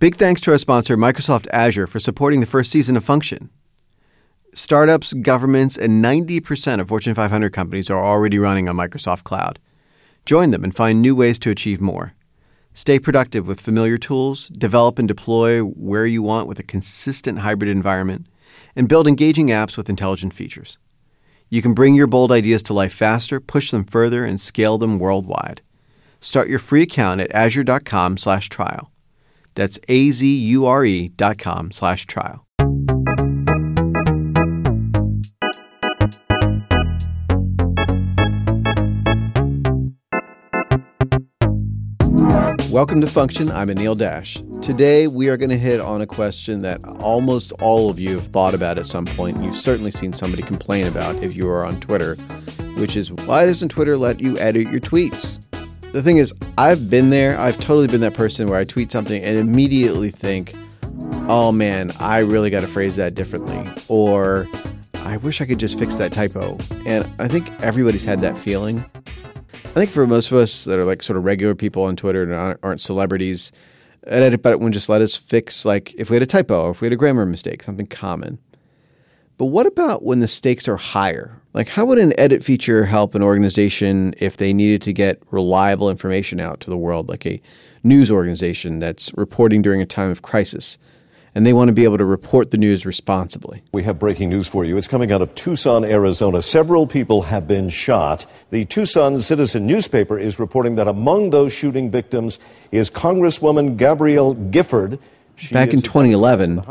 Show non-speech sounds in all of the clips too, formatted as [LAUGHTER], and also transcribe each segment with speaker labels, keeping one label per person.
Speaker 1: Big thanks to our sponsor, Microsoft Azure, for supporting the first season of Function. Startups, governments, and 90% of Fortune 500 companies are already running on Microsoft Cloud. Join them and find new ways to achieve more. Stay productive with familiar tools, develop and deploy where you want with a consistent hybrid environment, and build engaging apps with intelligent features. You can bring your bold ideas to life faster, push them further, and scale them worldwide. Start your free account at azure.com/trial. That's A-Z-U-R-E dot com slash trial. Welcome to Function. I'm Anil Dash. Today, we are going to hit on a question that almost all of you have thought about at some point, you've certainly seen somebody complain about if you are on Twitter, which is why doesn't Twitter let you edit your tweets? The thing is, I've been there. I've totally been that person where I tweet something and immediately think, oh man, I really got to phrase that differently. Or I wish I could just fix that typo. And I think everybody's had that feeling. I think for most of us that are like sort of regular people on Twitter and aren't celebrities, an edit button would just let us fix like if we had a typo if we had a grammar mistake, something common. But what about when the stakes are higher? Like, how would an edit feature help an organization if they needed to get reliable information out to the world, like a news organization that's reporting during a time of crisis? And they want to be able to report the news responsibly.
Speaker 2: We have breaking news for you. It's coming out of Tucson, Arizona. Several people have been shot. The Tucson Citizen newspaper is reporting that among those shooting victims is Congresswoman Gabrielle Gifford.
Speaker 1: She Back in 2011,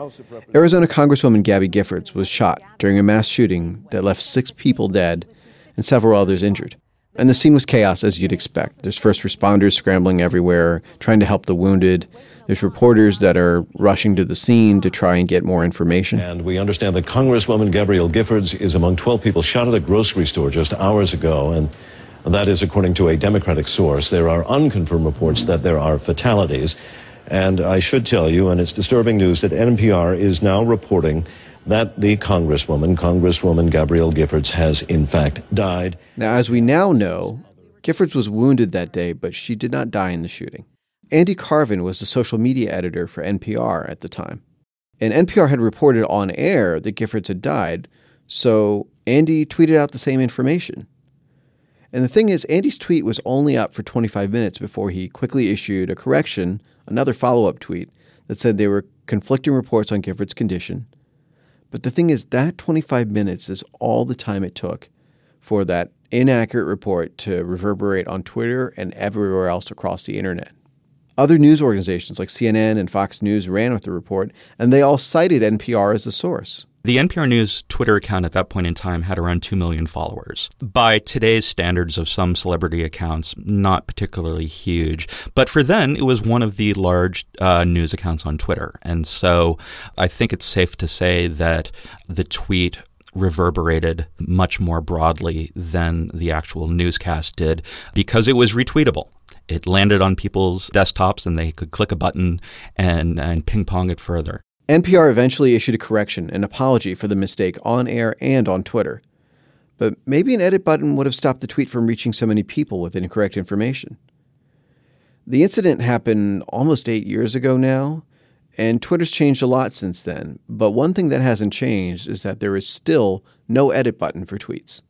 Speaker 1: Arizona Congresswoman Gabby Giffords was shot during a mass shooting that left six people dead and several others injured. And the scene was chaos, as you'd expect. There's first responders scrambling everywhere, trying to help the wounded. There's reporters that are rushing to the scene to try and get more information.
Speaker 2: And we understand that Congresswoman Gabrielle Giffords is among 12 people shot at a grocery store just hours ago. And that is according to a Democratic source. There are unconfirmed reports that there are fatalities. And I should tell you, and it's disturbing news, that NPR is now reporting that the Congresswoman, Congresswoman Gabrielle Giffords, has in fact died.
Speaker 1: Now, as we now know, Giffords was wounded that day, but she did not die in the shooting. Andy Carvin was the social media editor for NPR at the time. And NPR had reported on air that Giffords had died, so Andy tweeted out the same information. And the thing is, Andy's tweet was only up for 25 minutes before he quickly issued a correction, another follow up tweet that said there were conflicting reports on Giffords' condition. But the thing is, that 25 minutes is all the time it took for that inaccurate report to reverberate on Twitter and everywhere else across the internet. Other news organizations like CNN and Fox News ran with the report, and they all cited NPR as the source.
Speaker 3: The NPR News Twitter account at that point in time had around 2 million followers. By today's standards of some celebrity accounts, not particularly huge. But for then, it was one of the large uh, news accounts on Twitter. And so I think it's safe to say that the tweet reverberated much more broadly than the actual newscast did because it was retweetable it landed on people's desktops and they could click a button and, and ping pong it further.
Speaker 1: NPR eventually issued a correction, an apology for the mistake on air and on Twitter. But maybe an edit button would have stopped the tweet from reaching so many people with incorrect information. The incident happened almost eight years ago now, and Twitter's changed a lot since then. But one thing that hasn't changed is that there is still no edit button for tweets.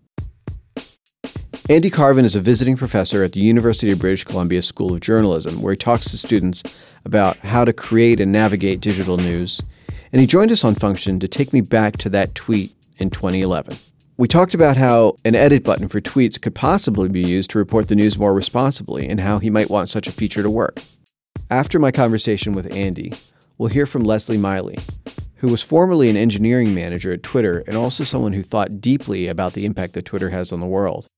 Speaker 1: Andy Carvin is a visiting professor at the University of British Columbia School of Journalism, where he talks to students about how to create and navigate digital news. And he joined us on Function to take me back to that tweet in 2011. We talked about how an edit button for tweets could possibly be used to report the news more responsibly and how he might want such a feature to work. After my conversation with Andy, we'll hear from Leslie Miley, who was formerly an engineering manager at Twitter and also someone who thought deeply about the impact that Twitter has on the world.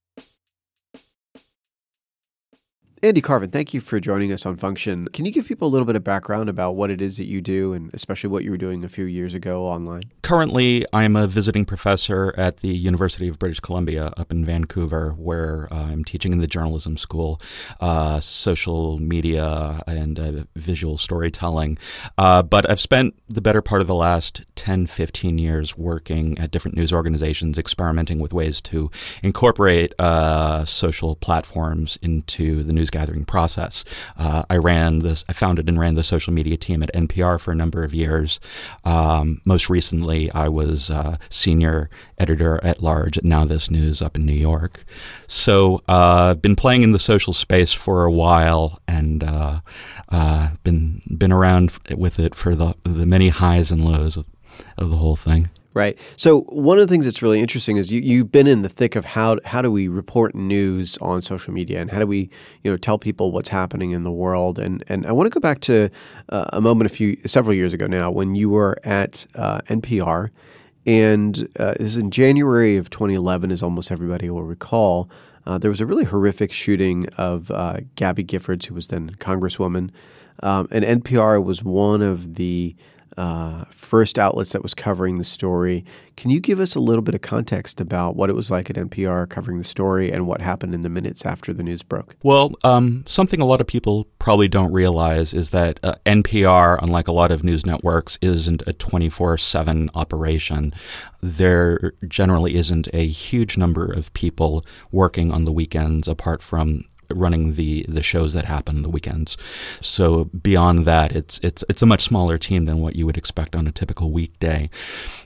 Speaker 1: Andy Carvin, thank you for joining us on Function. Can you give people a little bit of background about what it is that you do and especially what you were doing a few years ago online?
Speaker 3: Currently, I'm a visiting professor at the University of British Columbia up in Vancouver, where uh, I'm teaching in the journalism school, uh, social media, and uh, visual storytelling. Uh, but I've spent the better part of the last 10, 15 years working at different news organizations, experimenting with ways to incorporate uh, social platforms into the news news gathering process. Uh, I ran this, I founded and ran the social media team at NPR for a number of years. Um, most recently, I was uh, senior editor at large at Now This News up in New York. So I've uh, been playing in the social space for a while and uh, uh, been been around with it for the the many highs and lows of, of the whole thing.
Speaker 1: Right. So one of the things that's really interesting is you you've been in the thick of how how do we report news on social media and how do we you know tell people what's happening in the world and and I want to go back to uh, a moment a few several years ago now when you were at uh, NPR and uh, this is in January of 2011 as almost everybody will recall. Uh, there was a really horrific shooting of uh, Gabby Giffords, who was then Congresswoman, um, and NPR was one of the uh, first outlets that was covering the story. Can you give us a little bit of context about what it was like at NPR covering the story and what happened in the minutes after the news broke?
Speaker 3: Well, um, something a lot of people probably don't realize is that uh, NPR, unlike a lot of news networks, isn't a 24 7 operation. There generally isn't a huge number of people working on the weekends apart from running the the shows that happen the weekends. So beyond that, it's it's it's a much smaller team than what you would expect on a typical weekday.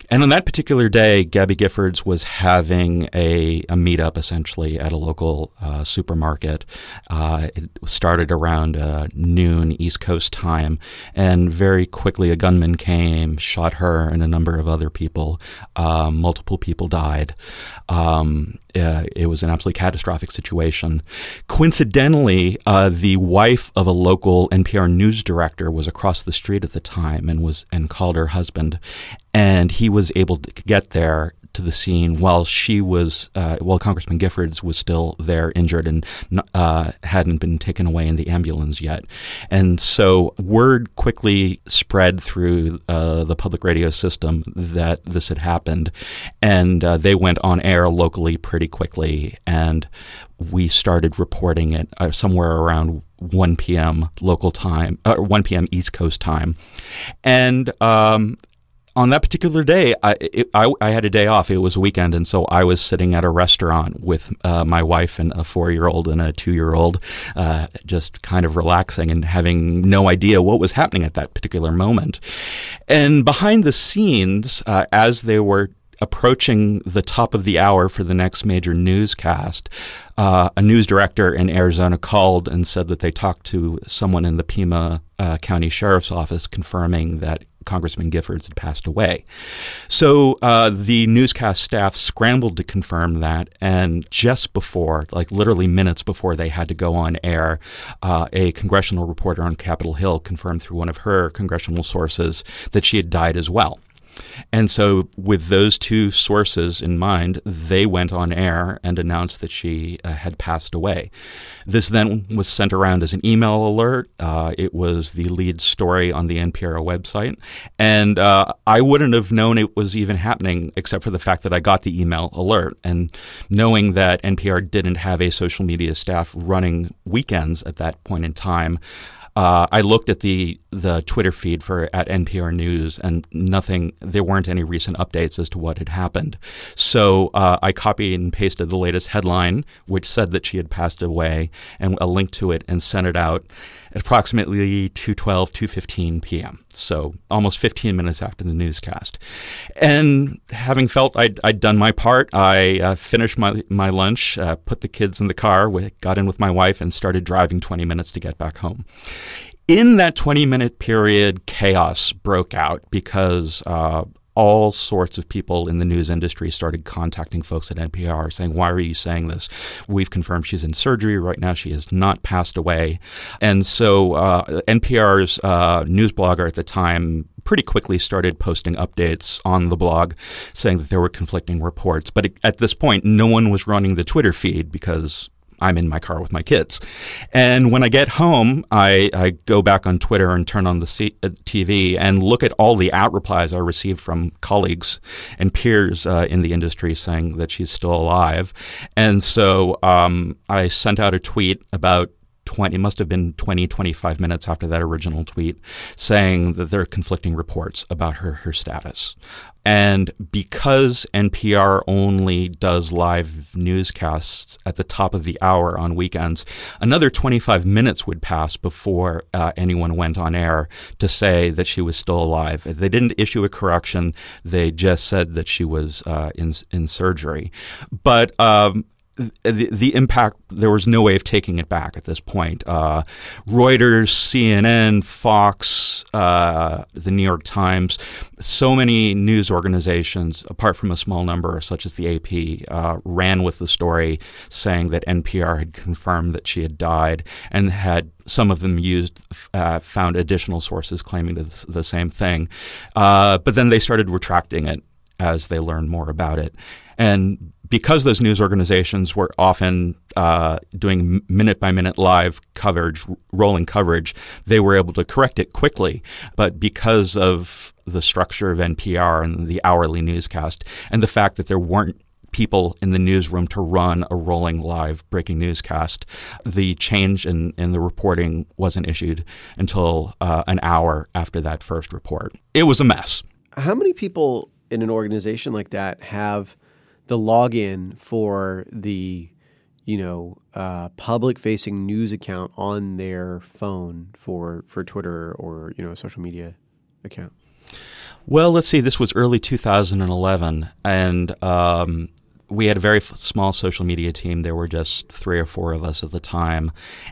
Speaker 3: And on that particular day, Gabby Giffords was having a, a meetup essentially at a local uh, supermarket. Uh, it started around uh, noon East Coast time, and very quickly a gunman came, shot her and a number of other people. Uh, multiple people died. Um, uh, it was an absolutely catastrophic situation. Coincidentally, uh, the wife of a local NPR news director was across the street at the time and was and called her husband, and he was able to get there to the scene while she was, uh, while Congressman Giffords was still there injured and uh, hadn't been taken away in the ambulance yet. And so word quickly spread through uh, the public radio system that this had happened. And uh, they went on air locally pretty quickly. And we started reporting it uh, somewhere around 1 p.m. local time, uh, 1 p.m. East Coast time. And um, on that particular day, I, it, I, I, had a day off. It was a weekend, and so I was sitting at a restaurant with uh, my wife and a four year old and a two year old, uh, just kind of relaxing and having no idea what was happening at that particular moment. And behind the scenes, uh, as they were approaching the top of the hour for the next major newscast, uh, a news director in Arizona called and said that they talked to someone in the Pima uh, County Sheriff's Office confirming that Congressman Giffords had passed away. So uh, the newscast staff scrambled to confirm that, and just before, like literally minutes before they had to go on air, uh, a congressional reporter on Capitol Hill confirmed through one of her congressional sources that she had died as well. And so, with those two sources in mind, they went on air and announced that she uh, had passed away. This then was sent around as an email alert. Uh, it was the lead story on the NPR website. And uh, I wouldn't have known it was even happening except for the fact that I got the email alert. And knowing that NPR didn't have a social media staff running weekends at that point in time, uh, I looked at the the Twitter feed for at NPR News, and nothing. There weren't any recent updates as to what had happened. So uh, I copied and pasted the latest headline, which said that she had passed away, and a link to it, and sent it out at approximately 2:12, 2:15 p.m. So almost 15 minutes after the newscast. And having felt I'd, I'd done my part, I uh, finished my my lunch, uh, put the kids in the car, got in with my wife, and started driving 20 minutes to get back home in that 20 minute period, chaos broke out because uh, all sorts of people in the news industry started contacting folks at NPR saying, Why are you saying this? We've confirmed she's in surgery right now. She has not passed away. And so uh, NPR's uh, news blogger at the time pretty quickly started posting updates on the blog saying that there were conflicting reports. But at this point, no one was running the Twitter feed because I'm in my car with my kids. And when I get home, I, I go back on Twitter and turn on the C- uh, TV and look at all the at replies I received from colleagues and peers uh, in the industry saying that she's still alive. And so um, I sent out a tweet about 20, it must have been 20, 25 minutes after that original tweet, saying that there are conflicting reports about her, her status. And because NPR only does live newscasts at the top of the hour on weekends, another 25 minutes would pass before uh, anyone went on air to say that she was still alive. They didn't issue a correction, they just said that she was uh, in, in surgery. But um, the, the impact there was no way of taking it back at this point. Uh, reuters cnn fox uh, the new york times so many news organizations apart from a small number such as the ap uh, ran with the story saying that npr had confirmed that she had died and had some of them used uh, found additional sources claiming the, the same thing. Uh, but then they started retracting it as they learned more about it. And because those news organizations were often uh, doing minute by minute live coverage, rolling coverage, they were able to correct it quickly. But because of the structure of NPR and the hourly newscast, and the fact that there weren't people in the newsroom to run a rolling live breaking newscast. The change in, in the reporting wasn't issued until uh, an hour after that first report. It was a mess.
Speaker 1: How many people in an organization like that have the login for the you know uh, public facing news account on their phone for for Twitter or you know social media account?
Speaker 3: Well, let's see. This was early 2011, and um, we had a very f- small social media team. There were just three or four of us at the time,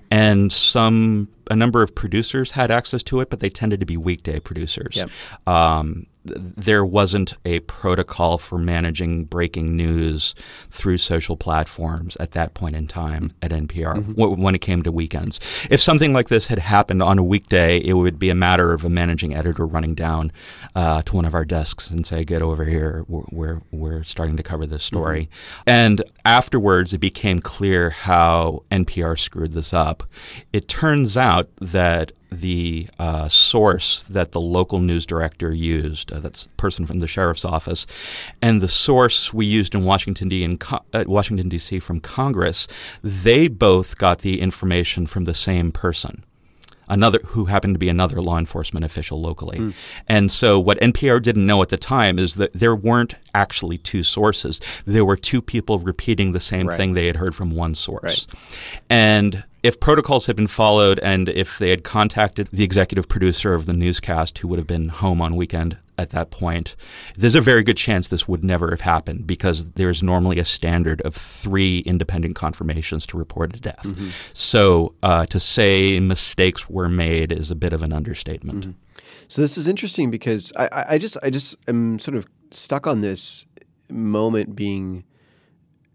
Speaker 3: and some a number of producers had access to it, but they tended to be weekday producers.
Speaker 1: Yep.
Speaker 3: Um, there wasn't a protocol for managing breaking news through social platforms at that point in time at NPR mm-hmm. w- when it came to weekends. If something like this had happened on a weekday, it would be a matter of a managing editor running down uh, to one of our desks and say, "Get over here. We're we're, we're starting to cover this story." Mm-hmm. And afterwards, it became clear how NPR screwed this up. It turns out that the uh, source that the local news director used. Uh, that's person from the sheriff's office, and the source we used in Washington D. In Co- uh, Washington D.C. from Congress. They both got the information from the same person another who happened to be another law enforcement official locally. Mm. And so what NPR didn't know at the time is that there weren't actually two sources. There were two people repeating the same right. thing they had heard from one source. Right. And if protocols had been followed and if they had contacted the executive producer of the newscast who would have been home on weekend at that point, there's a very good chance this would never have happened because there's normally a standard of three independent confirmations to report a death. Mm-hmm. So uh, to say mistakes were made is a bit of an understatement. Mm-hmm.
Speaker 1: So this is interesting because I, I just I just am sort of stuck on this moment being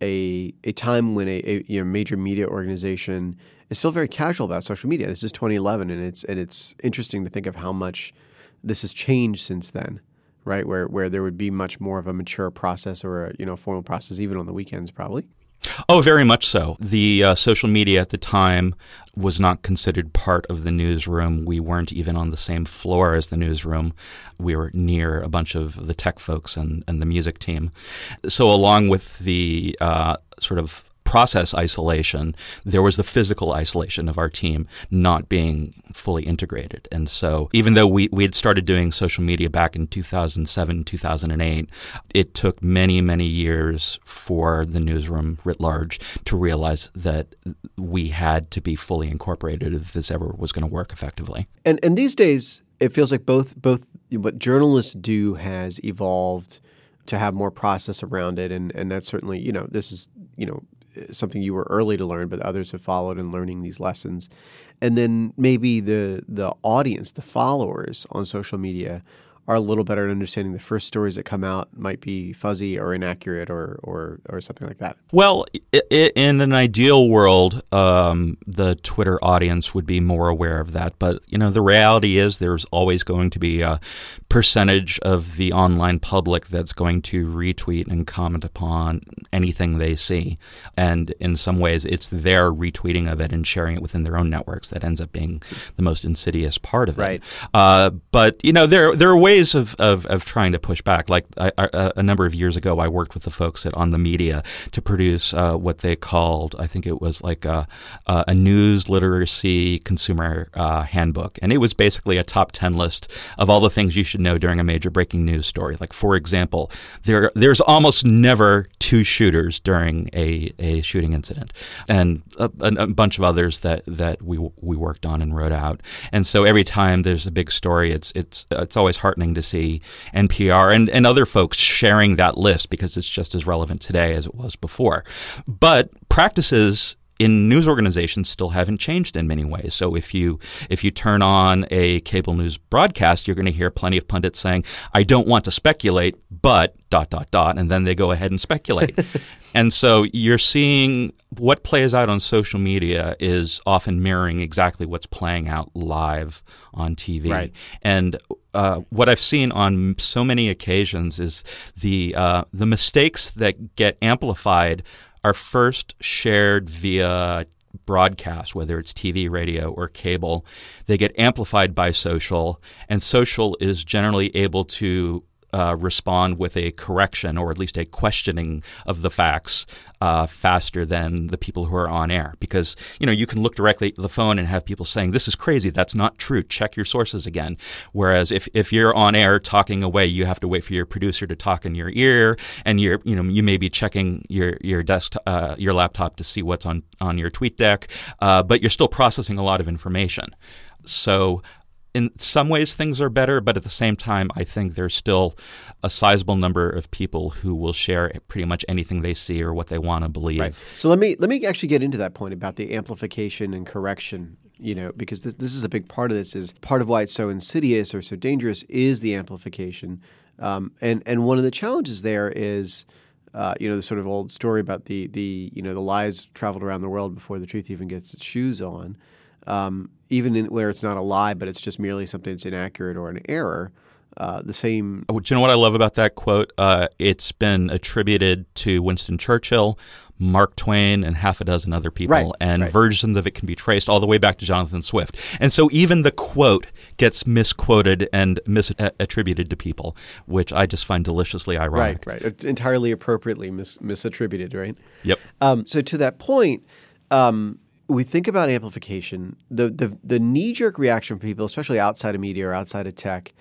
Speaker 1: a a time when a, a you know, major media organization is still very casual about social media. This is 2011, and it's and it's interesting to think of how much this has changed since then, right? Where where there would be much more of a mature process or a you know formal process, even on the weekends, probably.
Speaker 3: Oh, very much so. The uh, social media at the time was not considered part of the newsroom. We weren't even on the same floor as the newsroom. We were near a bunch of the tech folks and, and the music team. So, along with the uh, sort of process isolation, there was the physical isolation of our team not being fully integrated. And so, even though we, we had started doing social media back in 2007, 2008, it took many, many years for the newsroom writ large to realize that we had to be fully incorporated if this ever was going to work effectively.
Speaker 1: And, and these days, it feels like both both what journalists do has evolved to have more process around it and and that's certainly you know this is you know something you were early to learn, but others have followed in learning these lessons. And then maybe the the audience, the followers on social media are a little better at understanding the first stories that come out might be fuzzy or inaccurate or or, or something like that.
Speaker 3: Well, in an ideal world, um, the Twitter audience would be more aware of that. But you know, the reality is there's always going to be a percentage of the online public that's going to retweet and comment upon anything they see, and in some ways, it's their retweeting of it and sharing it within their own networks that ends up being the most insidious part of
Speaker 1: it. Right.
Speaker 3: Uh, but you know, there there are ways ways of, of, of trying to push back. Like I, I, a number of years ago, I worked with the folks at On the Media to produce uh, what they called, I think it was like a, a news literacy consumer uh, handbook. And it was basically a top 10 list of all the things you should know during a major breaking news story. Like, for example, there there's almost never two shooters during a, a shooting incident, and a, a bunch of others that, that we, we worked on and wrote out. And so every time there's a big story, it's, it's, it's always heartening to see NPR and, and other folks sharing that list because it's just as relevant today as it was before. But practices in news organizations still haven't changed in many ways. So if you if you turn on a cable news broadcast, you're going to hear plenty of pundits saying, "I don't want to speculate, but dot dot dot," and then they go ahead and speculate. [LAUGHS] and so you're seeing what plays out on social media is often mirroring exactly what's playing out live on TV.
Speaker 1: Right.
Speaker 3: And uh, what I've seen on so many occasions is the uh, the mistakes that get amplified are first shared via broadcast, whether it's TV, radio, or cable. They get amplified by social, and social is generally able to uh, respond with a correction or at least a questioning of the facts uh, faster than the people who are on air. Because you know you can look directly at the phone and have people saying, "This is crazy. That's not true. Check your sources again." Whereas if, if you're on air talking away, you have to wait for your producer to talk in your ear, and you're you know you may be checking your your desk uh, your laptop to see what's on on your tweet deck, uh, but you're still processing a lot of information. So in some ways things are better, but at the same time, I think there's still a sizable number of people who will share pretty much anything they see or what they want to believe.
Speaker 1: Right. So let me let me actually get into that point about the amplification and correction. You know, because this, this is a big part of this. Is part of why it's so insidious or so dangerous is the amplification, um, and and one of the challenges there is. Uh, you know the sort of old story about the the you know the lies traveled around the world before the truth even gets its shoes on um, even in, where it's not a lie, but it's just merely something that's inaccurate or an error. Uh, the same.
Speaker 3: Do you know what I love about that quote? Uh, it's been attributed to Winston Churchill, Mark Twain, and half a dozen other people,
Speaker 1: right,
Speaker 3: and
Speaker 1: right.
Speaker 3: versions of it can be traced all the way back to Jonathan Swift. And so even the quote gets misquoted and misattributed to people, which I just find deliciously ironic.
Speaker 1: Right, right. Entirely appropriately mis- misattributed, right?
Speaker 3: Yep.
Speaker 1: Um, so to that point, um, we think about amplification, the the, the knee jerk reaction from people, especially outside of media or outside of tech,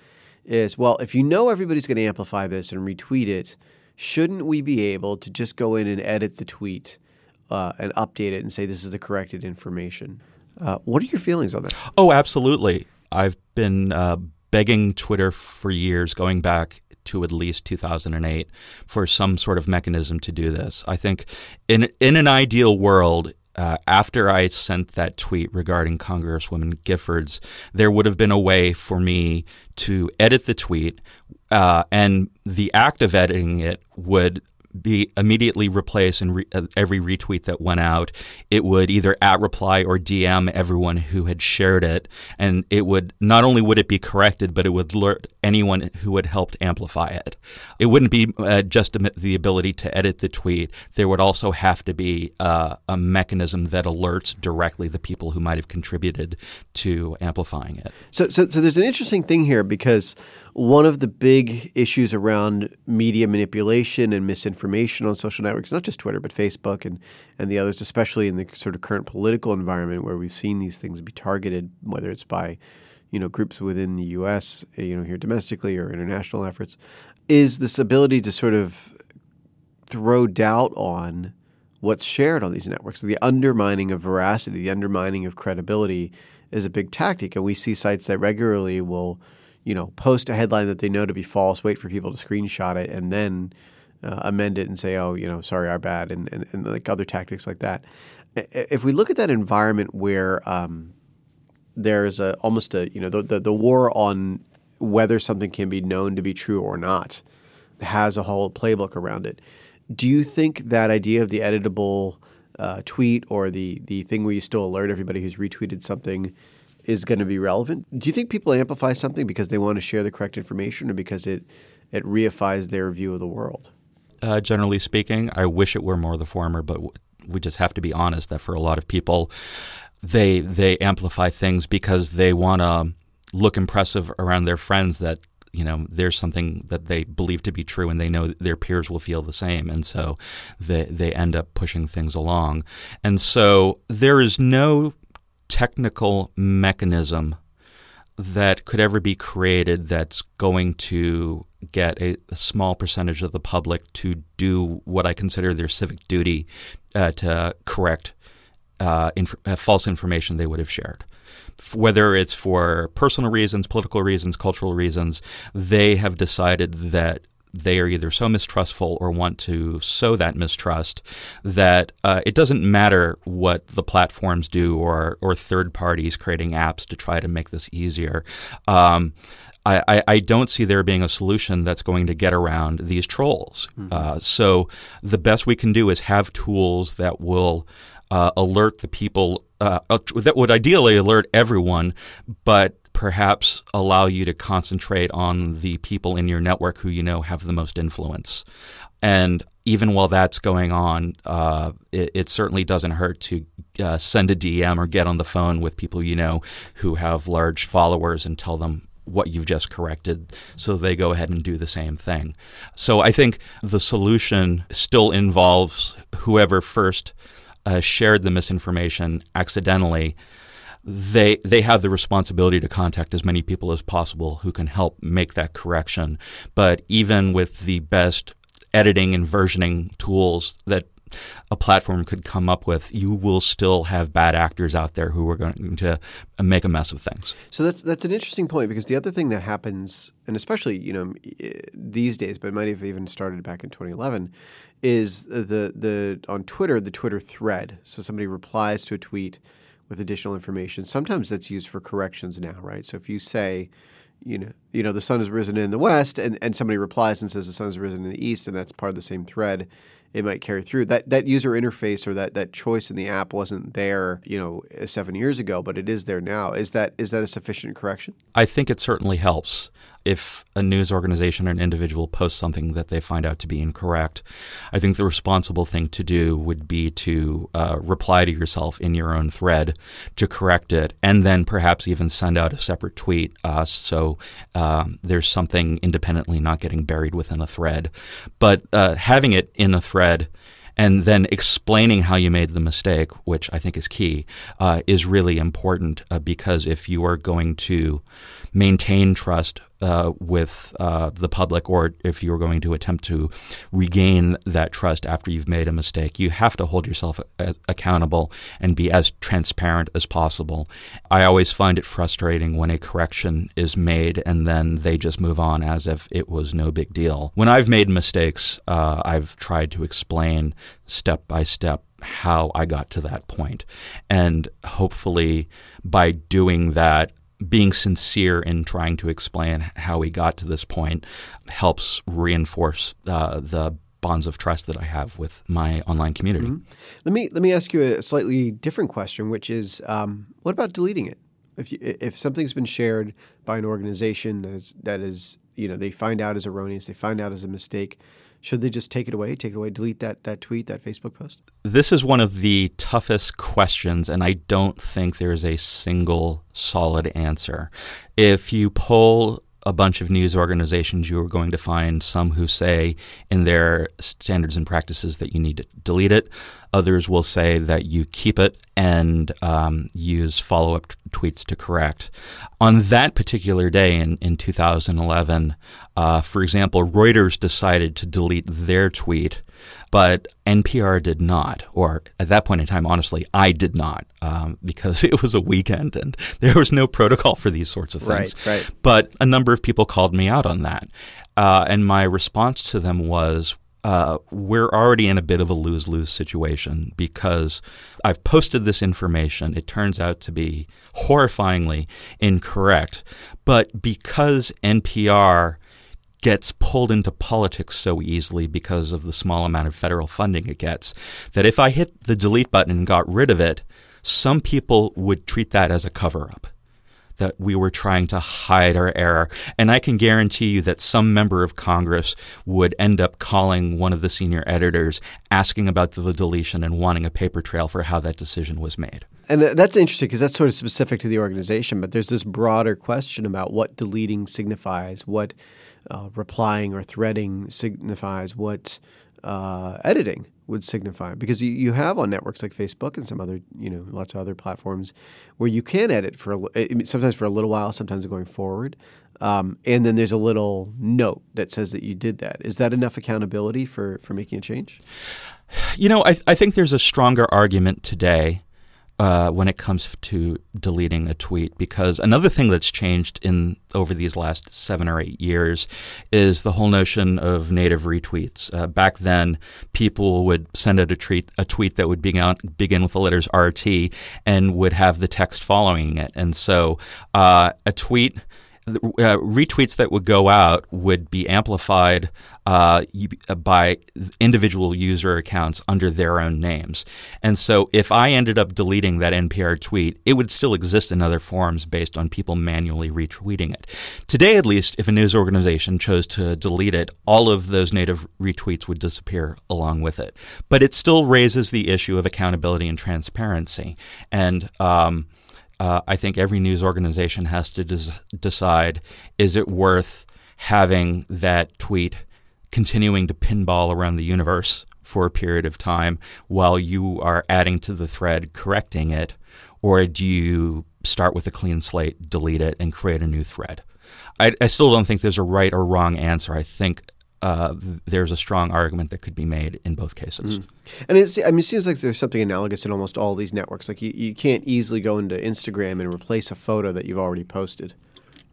Speaker 1: is well, if you know everybody's going to amplify this and retweet it, shouldn't we be able to just go in and edit the tweet uh, and update it and say this is the corrected information? Uh, what are your feelings on that?
Speaker 3: Oh, absolutely. I've been uh, begging Twitter for years, going back to at least 2008, for some sort of mechanism to do this. I think in in an ideal world, uh, after I sent that tweet regarding Congresswoman Giffords, there would have been a way for me to edit the tweet, uh, and the act of editing it would be immediately replaced in re- uh, every retweet that went out. It would either at reply or DM everyone who had shared it, and it would not only would it be corrected, but it would alert anyone who had helped amplify it. It wouldn't be uh, just the ability to edit the tweet. There would also have to be uh, a mechanism that alerts directly the people who might have contributed to amplifying it.
Speaker 1: So, so, so there's an interesting thing here because one of the big issues around media manipulation and misinformation on social networks, not just Twitter, but Facebook and, and the others, especially in the sort of current political environment where we've seen these things be targeted, whether it's by you know groups within the U.S., eh, you know here domestically or international efforts, is this ability to sort of throw doubt on what's shared on these networks. So the undermining of veracity, the undermining of credibility is a big tactic, and we see sites that regularly will you know, post a headline that they know to be false, wait for people to screenshot it, and then uh, amend it and say, oh, you know, sorry, our bad, and, and, and like other tactics like that. If we look at that environment where um, there's a almost a you know the, the, the war on whether something can be known to be true or not has a whole playbook around it. Do you think that idea of the editable uh, tweet or the the thing where you still alert everybody who's retweeted something is going to be relevant. Do you think people amplify something because they want to share the correct information or because it it reifies their view of the world?
Speaker 3: Uh, generally speaking, I wish it were more the former, but we just have to be honest that for a lot of people, they they amplify things because they want to look impressive around their friends that you know there's something that they believe to be true and they know their peers will feel the same. And so they they end up pushing things along. And so there is no technical mechanism that could ever be created that's going to get a, a, small percentage of the public to do what I consider their civic duty uh, to correct uh, inf- uh, false information they would have shared. Whether it's for personal reasons, political reasons, cultural reasons, they have decided that they are either so mistrustful or want to sow that mistrust that uh, it doesn't matter what the platforms do or or third parties creating apps to try to make this easier. Um, I, I, don't see there being a solution that's going to get around these trolls. Mm-hmm. Uh, so the best we can do is have tools that will uh, alert the people uh, that would ideally alert everyone, but perhaps allow you to concentrate on the people in your network who you know have the most influence. And even while that's going on, uh, it, it, certainly doesn't hurt to uh, send a DM or get on the phone with people you know who have large followers and tell them what you've just corrected so they go ahead and do the same thing. So I think the solution still involves whoever first uh, shared the misinformation accidentally, they they have the responsibility to contact as many people as possible who can help make that correction. But even with the best editing and versioning tools that a platform could come up with, you will still have bad actors out there who are going to make a mess of things.
Speaker 1: So that's that's an interesting point because the other thing that happens, and especially you know eh, these days, but might have even started back in 2011, is the the on Twitter the Twitter thread. So somebody replies to a tweet with additional information. Sometimes that's used for corrections now, right? So if you say, you know, you know, the sun has risen in the west, and, and somebody replies and says the sun has risen in the east, and that's part of the same thread, it might carry through. That that user interface or that that choice in the app wasn't there, you know, seven years ago, but it is there now. Is that is that a sufficient correction?
Speaker 3: I think it certainly helps if a news organization or an individual posts something that they find out to be incorrect, I think the responsible thing to do would be to uh, reply to yourself in your own thread to correct it, and then perhaps even send out a separate tweet uh, so um, there's something independently not getting buried within a thread. But uh, having it in a thread and then explaining how you made the mistake, which I think is key, uh, is really important uh, because if you are going to maintain trust uh, with uh, the public, or if you're going to attempt to regain that trust after you've made a mistake, you have to hold yourself a- accountable and be as transparent as possible. I always find it frustrating when a correction is made and then they just move on as if it was no big deal. When I've made mistakes, uh, I've tried to explain step by step how I got to that point. And hopefully, by doing that, being sincere in trying to explain how we got to this point helps reinforce uh, the bonds of trust that I have with my online community. Mm-hmm.
Speaker 1: Let me let me ask you a slightly different question, which is, um, what about deleting it? If you, if something's been shared by an organization that is, that is you know they find out is erroneous, they find out is a mistake, should they just take it away, take it away, delete that, that tweet, that Facebook post?
Speaker 3: This is one of the toughest questions, and I don't think there's a single solid answer. If you poll a bunch of news organizations, you are going to find some who say in their standards and practices that you need to delete it. Others will say that you keep it and um, use follow up t- tweets to correct. On that particular day in, in 2011, uh, for example, Reuters decided to delete their tweet, but NPR did not. Or at that point in time, honestly, I did not um, because [LAUGHS] it was a weekend and there was no protocol for these sorts of things.
Speaker 1: Right, right.
Speaker 3: But a number of people called me out on that. Uh, and my response to them was, uh, we're already in a bit of a lose lose situation because I've posted this information. It turns out to be horrifyingly incorrect. But because NPR gets pulled into politics so easily because of the small amount of federal funding it gets, that if I hit the delete button and got rid of it, some people would treat that as a cover up that we were trying to hide our error. And I can guarantee you that some member of Congress would end up calling one of the senior editors, asking about the deletion and wanting a paper trail for how that decision was made.
Speaker 1: And that's interesting because that's sort of specific to the organization, but there's this broader question about what deleting signifies, what uh, replying or threading signifies, what uh, editing would signify. Because you, you have on networks like Facebook and some other, you know, lots of other platforms where you can edit for a, sometimes for a little while, sometimes going forward. Um, and then there's a little note that says that you did that. Is that enough accountability for, for making a change?
Speaker 3: You know, I, I think there's a stronger argument today uh, when it comes to deleting a tweet because another thing that's changed in over these last seven or eight years is the whole notion of native retweets. Uh, back then, people would send out a tweet, a tweet that would begin, begin with the letters RT and would have the text following it, and so uh, a tweet uh, retweets that would go out would be amplified uh, by individual user accounts under their own names. And so if I ended up deleting that NPR tweet, it would still exist in other forms based on people manually retweeting it. Today, at least, if a news organization chose to delete it, all of those native retweets would disappear along with it. But it still raises the issue of accountability and transparency. And um, uh, I think every news organization has to des- decide is it worth having that tweet continuing to pinball around the universe for a period of time while you are adding to the thread, correcting it, or do you start with a clean slate, delete it, and create a new thread? I, I still don't think there's a right or wrong answer. I think uh, there's a strong argument that could be made in both cases. Mm.
Speaker 1: And it's, I mean, it seems like there's something analogous in almost all these networks. Like you, you can't easily go into Instagram and replace a photo that you've already posted,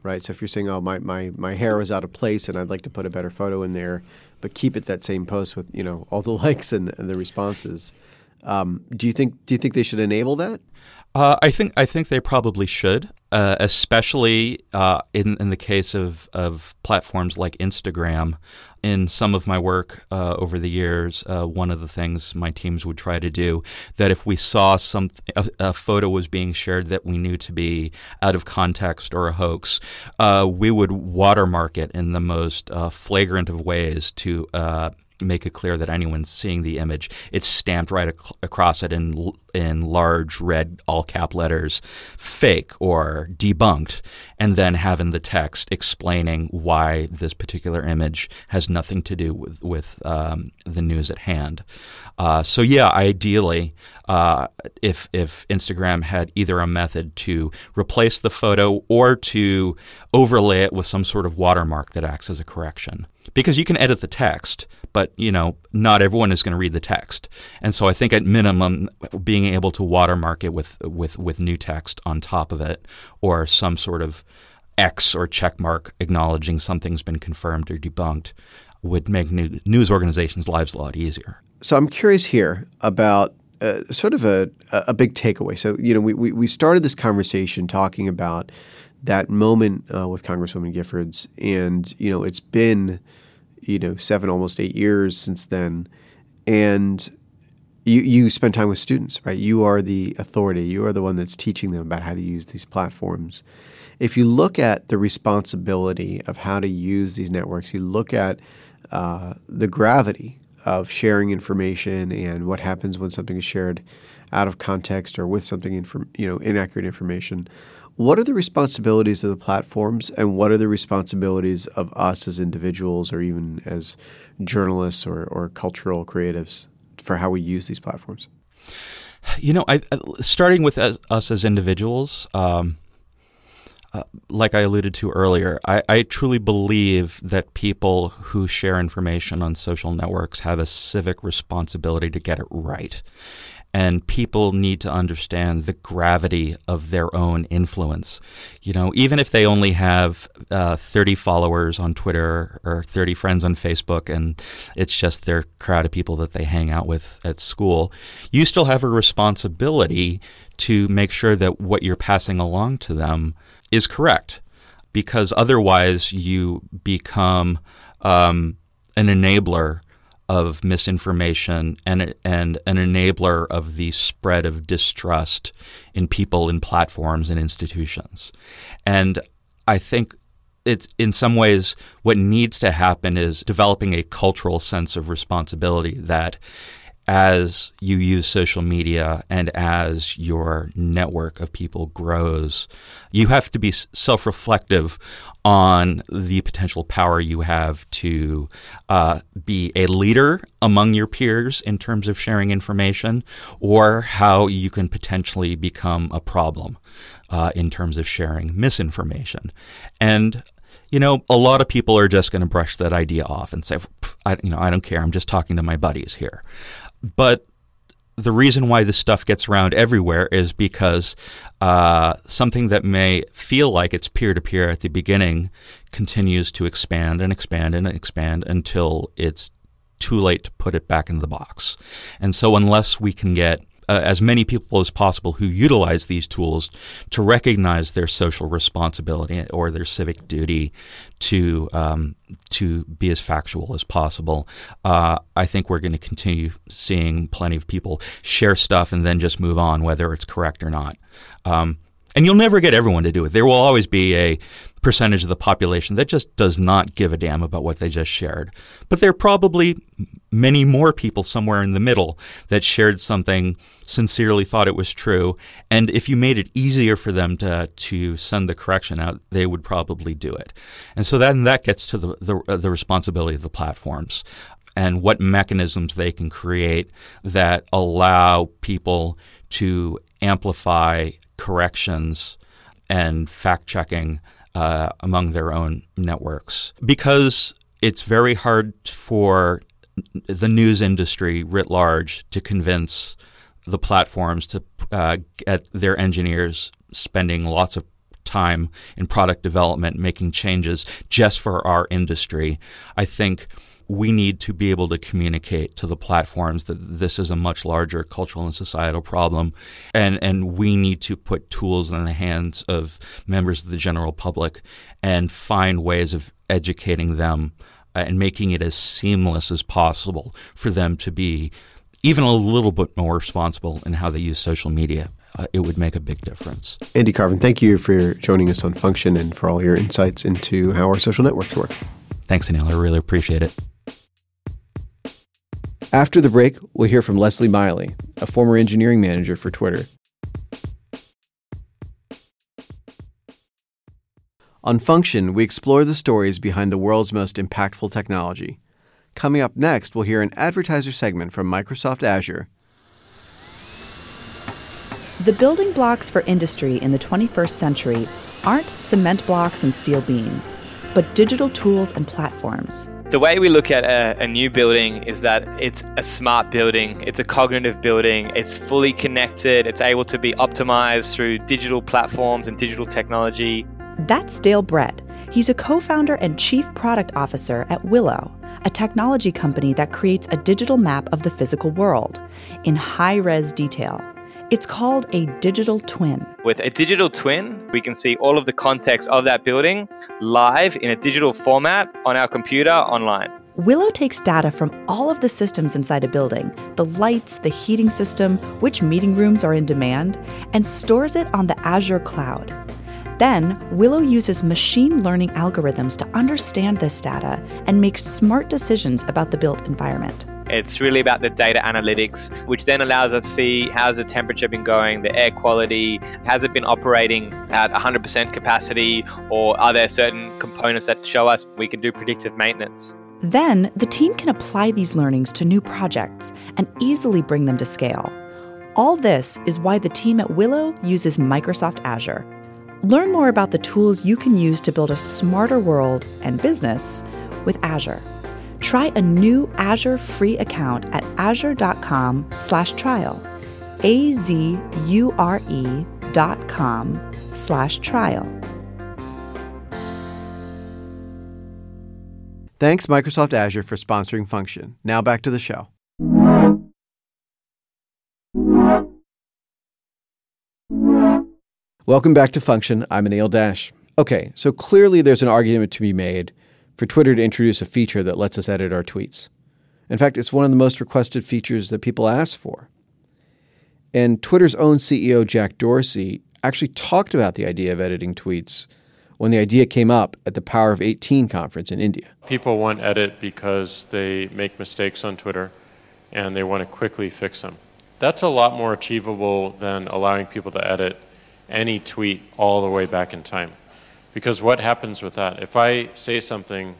Speaker 1: right? So if you're saying, oh, my, my, my hair is out of place and I'd like to put a better photo in there, but keep it that same post with, you know, all the [LAUGHS] likes and, and the responses. Um, do you think do you think they should enable that?
Speaker 3: Uh, I think I think they probably should, uh, especially uh, in in the case of of platforms like Instagram. In some of my work uh, over the years, uh, one of the things my teams would try to do that if we saw some a, a, photo was being shared that we knew to be out of context or a hoax, uh, we would watermark it in the most flagrant of ways to make it clear that anyone's seeing the image. It's stamped right ac- across it in in large red all cap letters, fake or debunked, and then having the text explaining why this particular image has nothing to do with with um, the news at hand. Uh, so yeah, ideally, uh, if if Instagram had either a method to replace the photo or to overlay it with some sort of watermark that acts as a correction, because you can edit the text, but you know not everyone is going to read the text, and so I think at minimum being able to watermark it with with with new text on top of it or some sort of X or check mark acknowledging something's been confirmed or debunked would make new, news organizations' lives a lot easier.
Speaker 1: So I'm curious here about uh, sort of a, a big takeaway. So, you know, we, we started this conversation talking about that moment uh, with Congresswoman Giffords, and, you know, it's been, you know, seven, almost eight years since then. And you, you spend time with students, right? You are the authority. You are the one that's teaching them about how to use these platforms. If you look at the responsibility of how to use these networks, you look at uh, the gravity of sharing information and what happens when something is shared out of context or with something you know inaccurate information. What are the responsibilities of the platforms, and what are the responsibilities of us as individuals, or even as journalists or, or cultural creatives, for how we use these platforms?
Speaker 3: You know, I, starting with as, us as individuals, um, uh, like I alluded to earlier, I, I, truly believe that people who share information on social networks have a civic responsibility to get it right. And people need to understand the gravity of their own influence. You know, even if they only have uh, 30 followers on Twitter or 30 friends on Facebook and it's just their crowd of people that they hang out with at school, you still have a responsibility to make sure that what you're passing along to them is correct because otherwise you become um, an enabler of misinformation and and an enabler of the spread of distrust in people in platforms and institutions. And I think it's in some ways what needs to happen is developing a cultural sense of responsibility that as you use social media and as your network of people grows, you have to be self reflective on the potential power you have to uh, be a leader among your peers in terms of sharing information, or how you can potentially become a problem uh, in terms of sharing misinformation. And you know, a lot of people are just going to brush that idea off and say, I, you know, I don't care. I'm just talking to my buddies here. But the reason why this stuff gets around everywhere is because uh, something that may feel like it's peer to peer at the beginning continues to expand and expand and expand until it's too late to put it back in the box. And so, unless we can get uh, as many people as possible who utilize these tools to recognize their social responsibility or their civic duty to um, to be as factual as possible. Uh, I think we're going to continue seeing plenty of people share stuff and then just move on, whether it's correct or not. Um, and you'll never get everyone to do it. There will always be a percentage of the population that just does not give a damn about what they just shared. But there are probably many more people somewhere in the middle that shared something, sincerely thought it was true, and if you made it easier for them to to send the correction out, they would probably do it. And so then that gets to the the, uh, the responsibility of the platforms and what mechanisms they can create that allow people to amplify corrections and fact checking uh, among their own networks because it's very hard for the news industry writ large to convince the platforms to uh, get their engineers spending lots of time in product development, making changes just for our industry. I think we need to be able to communicate to the platforms that this is a much larger cultural and societal problem and and we need to put tools in the hands of members of the general public and find ways of educating them and making it as seamless as possible for them to be even a little bit more responsible in how they use social media uh, it would make a big difference.
Speaker 1: Andy Carvin, thank you for joining us on Function and for all your insights into how our social networks work.
Speaker 3: Thanks, Anil. I really appreciate it.
Speaker 1: After the break, we'll hear from Leslie Miley, a former engineering manager for Twitter. On Function, we explore the stories behind the world's most impactful technology. Coming up next, we'll hear an advertiser segment from Microsoft Azure.
Speaker 4: The building blocks for industry in the 21st century aren't cement blocks and steel beams, but digital tools and platforms.
Speaker 5: The way we look at a, a, new building is that it's a smart building, it's a cognitive building, it's fully connected, it's able to be optimized through digital platforms and digital technology.
Speaker 4: That's Dale Brett. He's a co founder and chief product officer at Willow, a technology company that creates a digital map of the physical world in high res detail. It's called a digital twin.
Speaker 5: With a digital twin, we can see all of the context of that building live in a digital format on our computer online.
Speaker 4: Willow takes data from all of the systems inside a building the lights, the heating system, which meeting rooms are in demand and stores it on the Azure cloud. Then, Willow uses machine learning algorithms to understand this data and make smart decisions about the built environment.
Speaker 5: It's really about the data analytics, which then allows us to see how's the temperature been going, the air quality, has it been operating at 100% capacity, or are there certain components that show us we can do predictive maintenance?
Speaker 4: Then the team can apply these learnings to new projects and easily bring them to scale. All this is why the team at Willow uses Microsoft Azure. Learn more about the tools you can use to build a smarter world and business with Azure. Try a new Azure free account at azure.com slash trial. A-Z-U-R-E dot com slash trial.
Speaker 1: Thanks, Microsoft Azure, for sponsoring Function. Now back to the show. Welcome back to Function. I'm Anil Dash. Okay, so clearly there's an argument to be made for Twitter to introduce a feature that lets us edit our tweets. In fact, it's one of the most requested features that people ask for. And Twitter's own CEO, Jack Dorsey, actually talked about the idea of editing tweets when the idea came up at the Power of 18 conference in India.
Speaker 6: People want edit because they make mistakes on Twitter and they want to quickly fix them. That's a lot more achievable than allowing people to edit any tweet all the way back in time. Because what happens with that? If I say something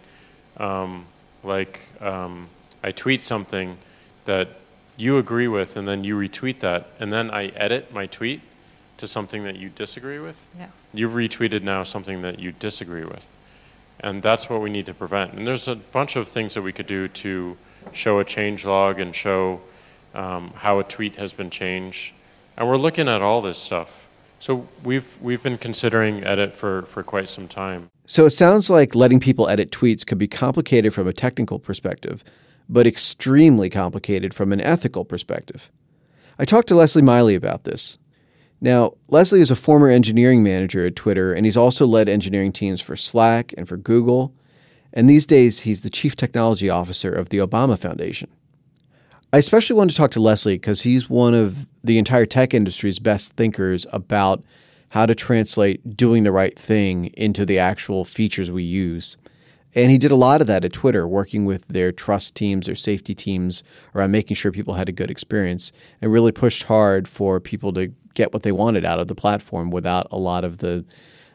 Speaker 6: um, like um, I tweet something that you agree with and then you retweet that, and then I edit my tweet to something that you disagree with,
Speaker 7: Yeah.
Speaker 6: you've retweeted now something that you disagree with. And that's what we need to prevent. And there's a bunch of things that we could do to show a change log and show um, how a tweet has been changed. And we're looking at all this stuff. So we've, we've been considering edit for, for quite some time.
Speaker 1: So it sounds like letting people edit tweets could be complicated from a technical perspective, but extremely complicated from an ethical perspective. I talked to Leslie Miley about this. Now, Leslie is a former engineering manager at Twitter, and he's also led engineering teams for Slack and for Google. And these days, he's the chief technology officer of the Obama Foundation. I especially wanted to talk to Leslie because he's one of the entire tech industry's best thinkers about how to translate doing the right thing into the actual features we use. And he did a lot of that at Twitter, working with their trust teams, their safety teams around making sure people had a good experience and really pushed hard for people to get what they wanted out of the platform without a lot of the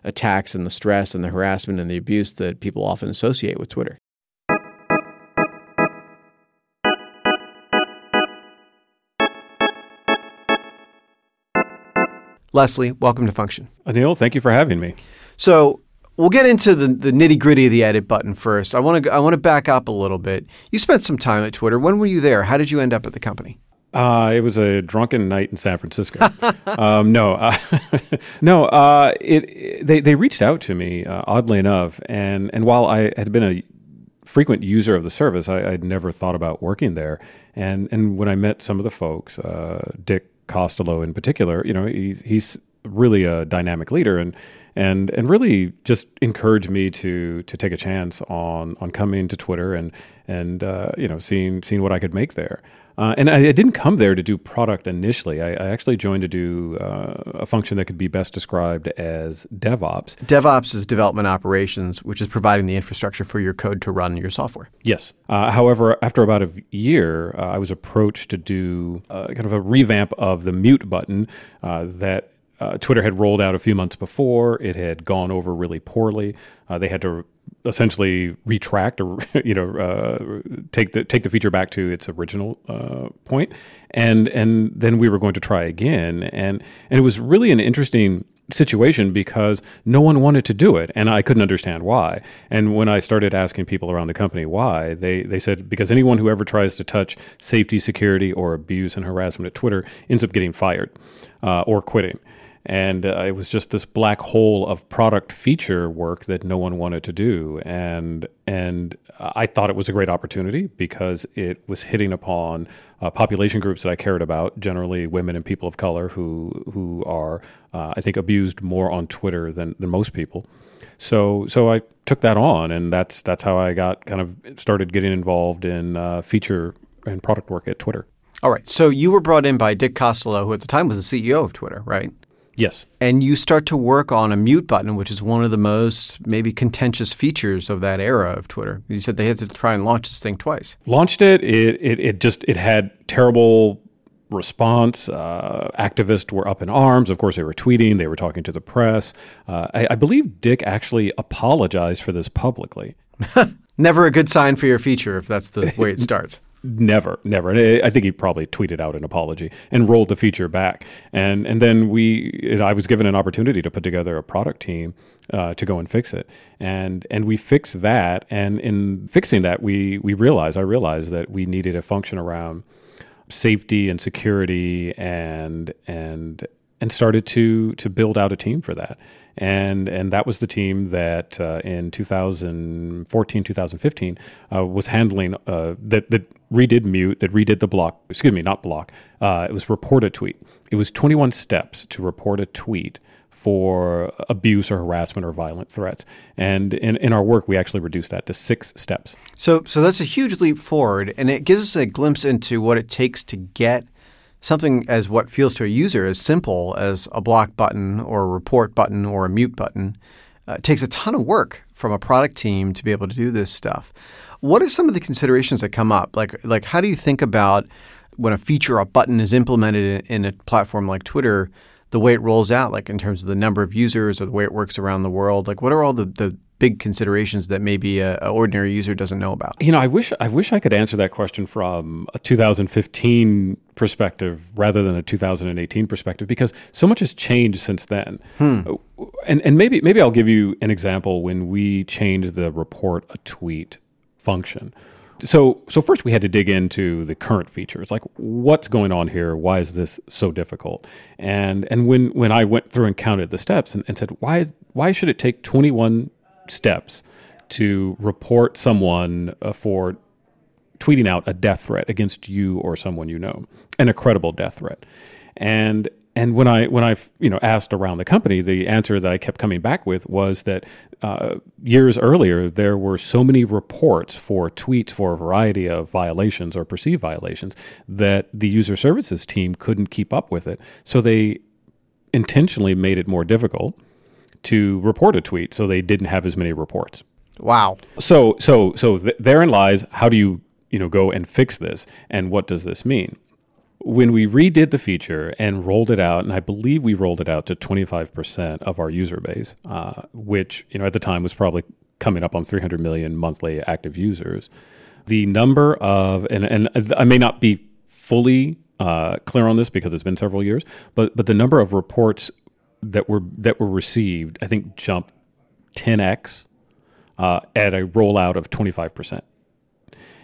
Speaker 1: attacks and the stress and the harassment and the abuse that people often associate with Twitter. Leslie, welcome to Function.
Speaker 8: Anil, thank you for having me.
Speaker 1: So we'll get into the, the nitty gritty of the edit button first. I want to I want to back up a little bit. You spent some time at Twitter. When were you there? How did you end up at the company?
Speaker 8: Uh, it was a drunken night in San Francisco. [LAUGHS] um, no, uh, [LAUGHS] no. Uh, it, they they reached out to me uh, oddly enough, and and while I had been a frequent user of the service, I, I'd never thought about working there. And and when I met some of the folks, uh, Dick Costolo in particular, you know, he's he's really a dynamic leader and and and really just encouraged me to to take a chance on on coming to Twitter and and uh, you know seeing seeing what I could make there. Uh, and I, I, didn't come there to do product initially. I, I actually joined to do uh, a function that could be best described as DevOps.
Speaker 1: DevOps is development operations, which is providing the infrastructure for your code to run your software.
Speaker 8: Yes. Uh, however, after about a year, uh, I was approached to do uh, kind of a revamp of the mute button uh, that uh, Twitter had rolled out a few months before. It had gone over really poorly. Uh, they had to essentially retract or [LAUGHS] you know uh, take the take the feature back to its original uh, point, and and then we were going to try again, and and it was really an interesting situation because no one wanted to do it and I couldn't understand why. And when I started asking people around the company why, they, they said because anyone who ever tries to touch safety, security, or abuse and harassment at Twitter ends up getting fired uh, or quitting and uh, it was just this black hole of product feature work that no one wanted to do and and I thought it was a great opportunity because it was hitting upon uh, population groups that I cared about, generally women and people of color who who are uh, I think abused more on Twitter than than most people. So so I took that on, and that's that's how I got kind of started getting involved in uh, feature and product work at Twitter.
Speaker 1: All right. So you were brought in by Dick Costolo, who at the time was the CEO of Twitter, right?
Speaker 8: Yes.
Speaker 1: And you start to work on a mute button, which is one of the most maybe contentious features of that era of Twitter. You said they had to try and launch this thing twice.
Speaker 8: Launched it. It it, it just it had terrible response. Uh, activists were up in arms. Of course, they were tweeting. They were talking to the press. Uh, I, I believe Dick actually apologized for this publicly. [LAUGHS]
Speaker 1: Never a good sign for your feature if that's the way it [LAUGHS] starts.
Speaker 8: Never, never. And I think he probably tweeted out an apology and rolled the feature back. And and then we, I was given an opportunity to put together a product team uh, to go and fix it. And and we fixed that. And in fixing that, we we realized, I realized that we needed a function around safety and security and and and started to to build out a team for that and and that was the team that uh, in 2014 2015 uh, was handling uh, that that redid mute that redid the block excuse me not block uh, it was report a tweet. It was 21 steps to report a tweet for abuse or harassment or violent threats. And in, in our work we actually reduced that to six steps.
Speaker 1: So so that's a huge leap forward and it gives us a glimpse into what it takes to get something as what feels to a user as simple as a block button or a report button or a mute button Uh, takes a ton of work from a product team to be able to do this stuff. What are some of the considerations that come up? Like, like how do you think about when a feature or a button is implemented in, in a platform like Twitter, the way it rolls out, like in terms of the number of users or the way it works around the world? Like, what are all the, the big considerations that maybe a, a, ordinary user doesn't know about?
Speaker 8: You know, I wish I wish I could answer that question from a 2015 perspective rather than a 2018 perspective because so much has changed since then. Hmm. And and maybe maybe I'll give you an example when we changed the report a tweet function. So, so first we had to dig into the current features, like what's going on here? Why is this so difficult? And and when when I went through and counted the steps and, and said why why should it take 21 steps to report someone uh, for tweeting out a death threat against you or someone you know, an credible death threat? And and when I when I you know asked around the company, the answer that I kept coming back with was that uh, years earlier there were so many reports for tweets for a variety of violations or perceived violations that the user services team couldn't keep up with it, so they intentionally made it more difficult to report a tweet, so they didn't have as many reports.
Speaker 1: Wow.
Speaker 8: So so so th- therein lies how do you you know go and fix this, and what does this mean? when we redid the feature and rolled it out, and I believe we rolled it out to 25% of our user base, uh, which you know at the time was probably coming up on 300 million monthly active users. The number of and and I may not be fully uh, clear on this because it's been several years, but but the number of reports that were that were received, I think, jumped 10x uh, at a rollout of 25%,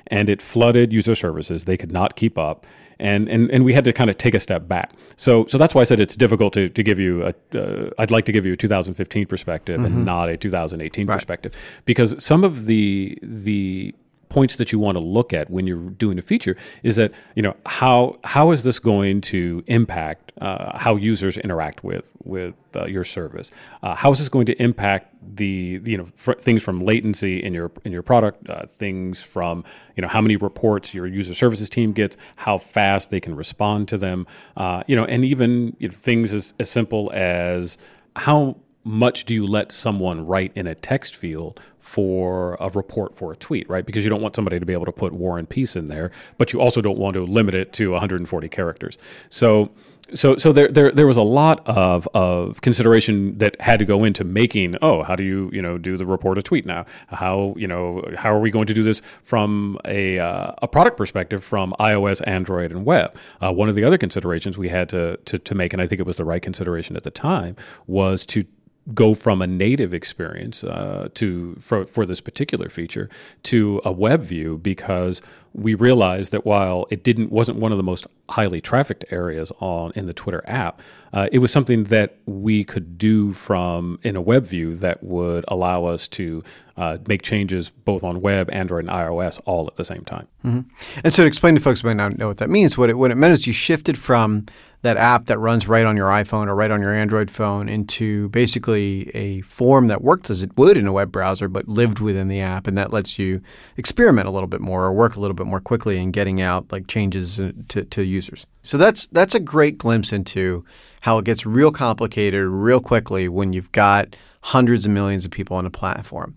Speaker 8: and it flooded user services. They could not keep up and and and we had to kind of take a step back. So so that's why I said it's difficult to to give you a. Uh, I'd like to give you a 2015 perspective mm-hmm. and not a 2018 right. perspective because some of the the points that you want to look at when you're doing a feature is that you know how how is this going to impact uh, how users interact with with uh, your service? Uh, how is this going to impact the you know fr- things from latency in your in your product, uh, things from you know how many reports your user services team gets, how fast they can respond to them, uh, you know, and even you know, things as, as simple as how much do you let someone write in a text field for a report for a tweet, right? Because you don't want somebody to be able to put war and peace in there, but you also don't want to limit it to 140 characters. So so so there, there there was a lot of of consideration that had to go into making oh how do you you know do the report a tweet now? How you know how are we going to do this from a uh, a product perspective from iOS Android and web? Uh, one of the other considerations we had to, to to make and I think it was the right consideration at the time was to go from a native experience uh, to for, for this particular feature to a web view because we realized that while it didn't wasn't one of the most highly trafficked areas on in the Twitter app, uh, it was something that we could do from in a web view that would allow us to uh, make changes both on web, Android, and iOS all at the same time.
Speaker 1: Mm-hmm. And so, to explain to folks who might not know what that means, what it what it meant is you shifted from that app that runs right on your iPhone or right on your Android phone into basically a form that worked as it would in a web browser, but lived within the app, and that lets you experiment a little bit more or work a little bit more quickly in getting out like changes to, to users. So that's that's a great glimpse into how it gets real complicated real quickly when you've got hundreds of millions of people on a platform.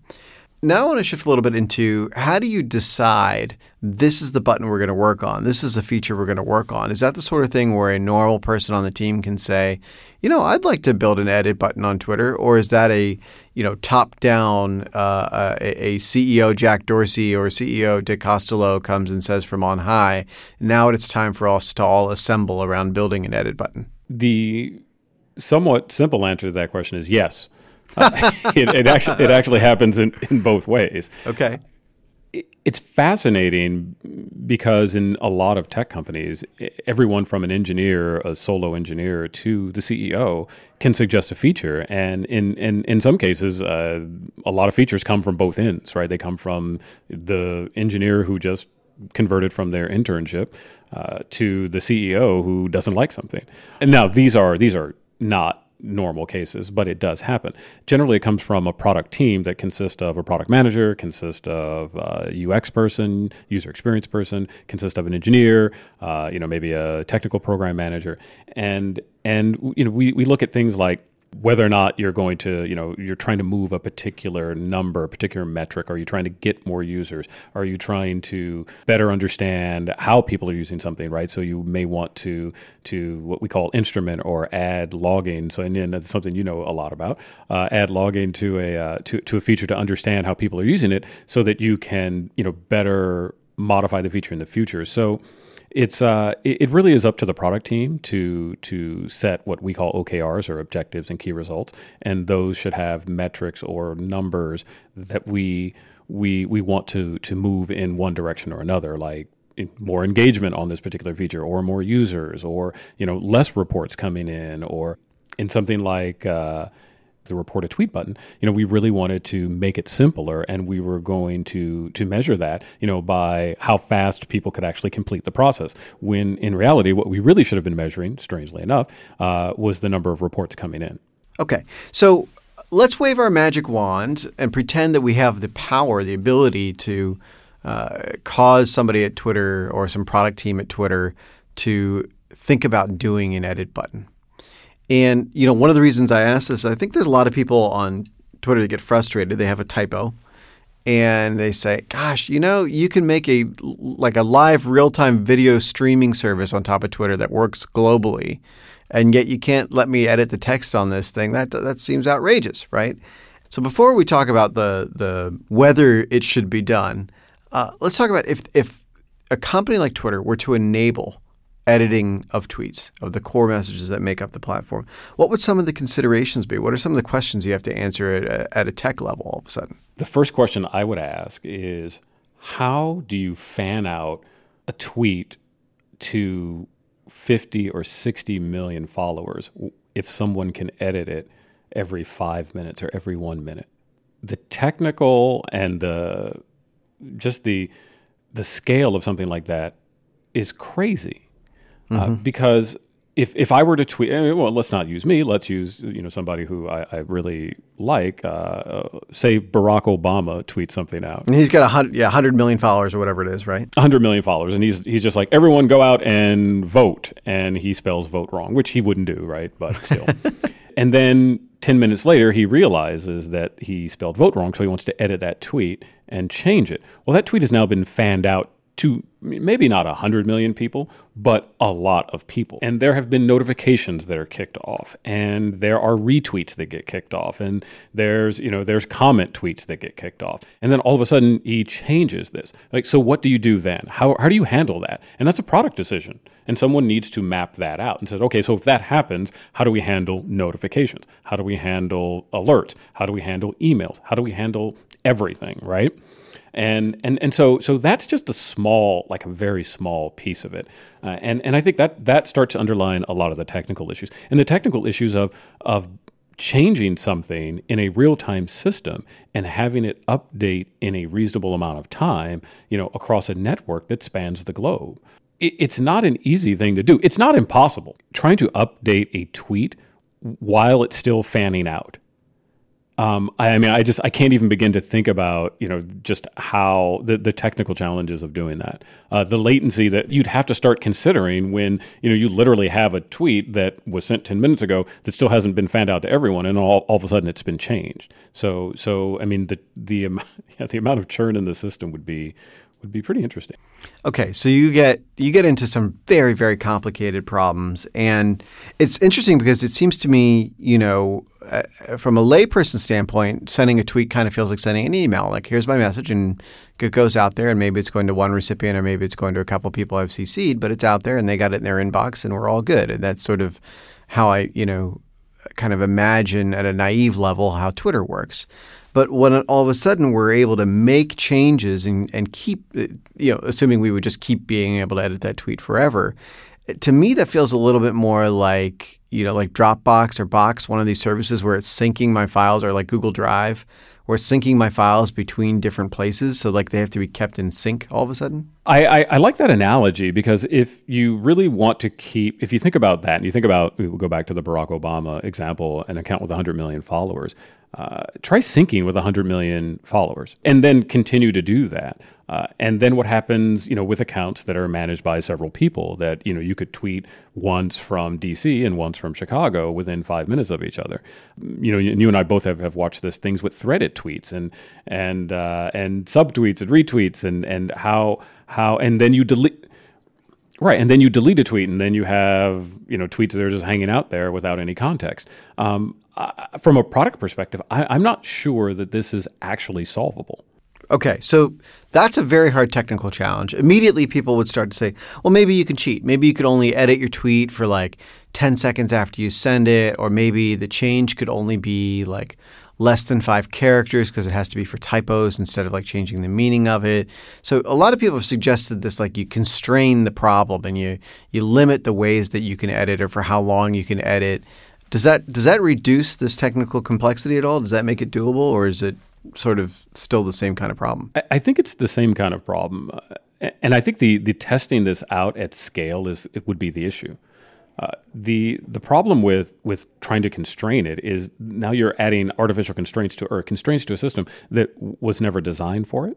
Speaker 1: Now I want to shift a little bit into how do you decide this is the button we're going to work on? This is the feature we're going to work on. Is that the sort of thing where a normal person on the team can say, you know, I'd like to build an edit button on Twitter, or is that a you know top down uh, a, a, CEO Jack Dorsey or CEO Dick Costolo comes and says from on high, now it's time for us to all assemble around building an edit button?
Speaker 8: The somewhat simple answer to that question is yes. Uh, [LAUGHS] it, it, actually it actually happens in, in both ways.
Speaker 1: Okay.
Speaker 8: it's fascinating because in a lot of tech companies, everyone from an engineer, a solo engineer, to the CEO can suggest a feature, and in in in some cases, uh, a lot of features come from both ends. Right? They come from the engineer who just converted from their internship uh, to the CEO who doesn't like something. And now these are these are not normal cases, but it does happen. Generally, it comes from a product team that consists of a product manager, consists of a UX person, user experience person, consists of an engineer, uh, you know, maybe a technical program manager, and and you know, we we look at things like whether or not you're going to, you know, you're trying to move a particular number, a particular metric. Are you trying to get more users? Are you trying to better understand how people are using something, right? So you may want to to what we call instrument or add logging. So and, and that's something you know a lot about. Uh, add logging to a uh, to to a feature to understand how people are using it, so that you can you know better modify the feature in the future. So it's uh, it, really is up to the product team to to set what we call OKRs or objectives and key results, and those should have metrics or numbers that we we we want to to move in one direction or another, like more engagement on this particular feature, or more users, or you know less reports coming in, or in something like. Uh, the report a tweet button, you know, we really wanted to make it simpler, and we were going to to measure that, you know, by how fast people could actually complete the process. When in reality, what we really should have been measuring, strangely enough, uh, was the number of reports coming in.
Speaker 1: Okay, so let's wave our magic wand and pretend that we have the power, the ability to uh, cause somebody at Twitter or some product team at Twitter to think about doing an edit button. And you know, one of the reasons I asked this, I think there's a lot of people on Twitter that get frustrated. They have a typo, and they say, "Gosh, you know, you can make a like a live real-time video streaming service on top of Twitter that works globally, and yet you can't let me edit the text on this thing. That that seems outrageous, right?" So before we talk about the the whether it should be done, uh, let's talk about if if a company like Twitter were to enable editing of tweets, of the core messages that make up the platform. What would some of the considerations be? What are some of the questions you have to answer at a, at a tech level all of a sudden?
Speaker 8: The first question I would ask is how do you fan out a tweet to 50 or 60 million followers if someone can edit it every five minutes or every one minute? The technical and the just the the scale of something like that is crazy uh, mm-hmm. because if if I were to tweet, eh, well, let's not use me. Let's use you know somebody who I, I really like. Uh, uh, say Barack Obama tweets something out,
Speaker 1: and he's got a hundred, yeah, hundred million followers or whatever it is, right?
Speaker 8: hundred million followers, and he's he's just like everyone go out and vote, and he spells vote wrong, which he wouldn't do, right? But still, [LAUGHS] and then ten minutes later, he realizes that he spelled vote wrong, so he wants to edit that tweet and change it. Well, that tweet has now been fanned out to maybe not 100 million people, but a lot of people. And there have been notifications that are kicked off and there are retweets that get kicked off and there's, you know, there's comment tweets that get kicked off. And then all of a sudden he changes this. Like so what do you do then? How how do you handle that? And that's a product decision. And someone needs to map that out and says, "Okay, so if that happens, how do we handle notifications? How do we handle alerts? How do we handle emails? How do we handle everything, right?" And and and so so that's just a small like a very small piece of it. Uh, and and I think that that starts to underline a lot of the technical issues. And the technical issues of of changing something in a real-time system and having it update in a reasonable amount of time you know across a network that spans the globe it, it's not an easy thing to do. It's not impossible. Trying to update a tweet while it's still fanning out um, I, I, mean, I just I can't even begin to think about you know just how the, the technical challenges of doing that, uh, the latency that you'd have to start considering when you know you literally have a tweet that was sent ten minutes ago that still hasn't been fanned out to everyone, and all, all of a sudden it's been changed. So so I mean the the [LAUGHS] yeah, the amount of churn in the system would be would be pretty interesting.
Speaker 1: Okay, so you get you get into some very very complicated problems, and it's interesting because it seems to me, you know, uh, from a layperson standpoint, sending a tweet kind of feels like sending an email. Like, here's my message, and it goes out there, and maybe it's going to one recipient, or maybe it's going to a couple people I've CC'd, but it's out there, and they got it in their inbox, and we're all good. And that's sort of how I, you know, kind of imagine at a naive level how Twitter works. But when all of a sudden we're able to make changes and, and keep, uh, you know, assuming we would just keep being able to edit that tweet forever, uh, to me that feels a little bit more like, you know, like Dropbox or Box, one of these services where it's syncing my files or like Google Drive, where it's syncing my files between different places. So like they have to be kept in sync all of a sudden.
Speaker 8: I, I, I like that analogy because if you really want to keep, if you think about that and you think about, we'll go back to the Barack Obama example, an account with 100 million followers, uh, try syncing with 100 million followers and then continue to do that. Uh, and then what happens, you know, with accounts that are managed by several people that, you know, you could tweet once from DC and once from Chicago within five minutes of each other. You know, and you and I both have, have watched this things with threaded tweets and, and, uh, and subtweets and retweets and, and how, how, and then you delete, Right, and then you delete a tweet, and then you have you know tweets that are just hanging out there without any context. Um, I, from a product perspective, I, I'm not sure that this is actually solvable.
Speaker 1: Okay, so that's a very hard technical challenge. Immediately, people would start to say, well, maybe you can cheat. Maybe you could only edit your tweet for like 10 seconds after you send it, or maybe the change could only be like less than five characters because it has to be for typos instead of like changing the meaning of it. So a lot of people have suggested this like you constrain the problem and you you limit the ways that you can edit or for how long you can edit. Does that does that reduce this technical complexity at all? Does that make it doable or is it sort of still the same kind of problem?
Speaker 8: I, think it's the same kind of problem. Uh, and I think the the testing this out at scale is it would be the issue. Uh, the the problem with with trying to constrain it is now you're adding artificial constraints to or constraints to a system that was never designed for it,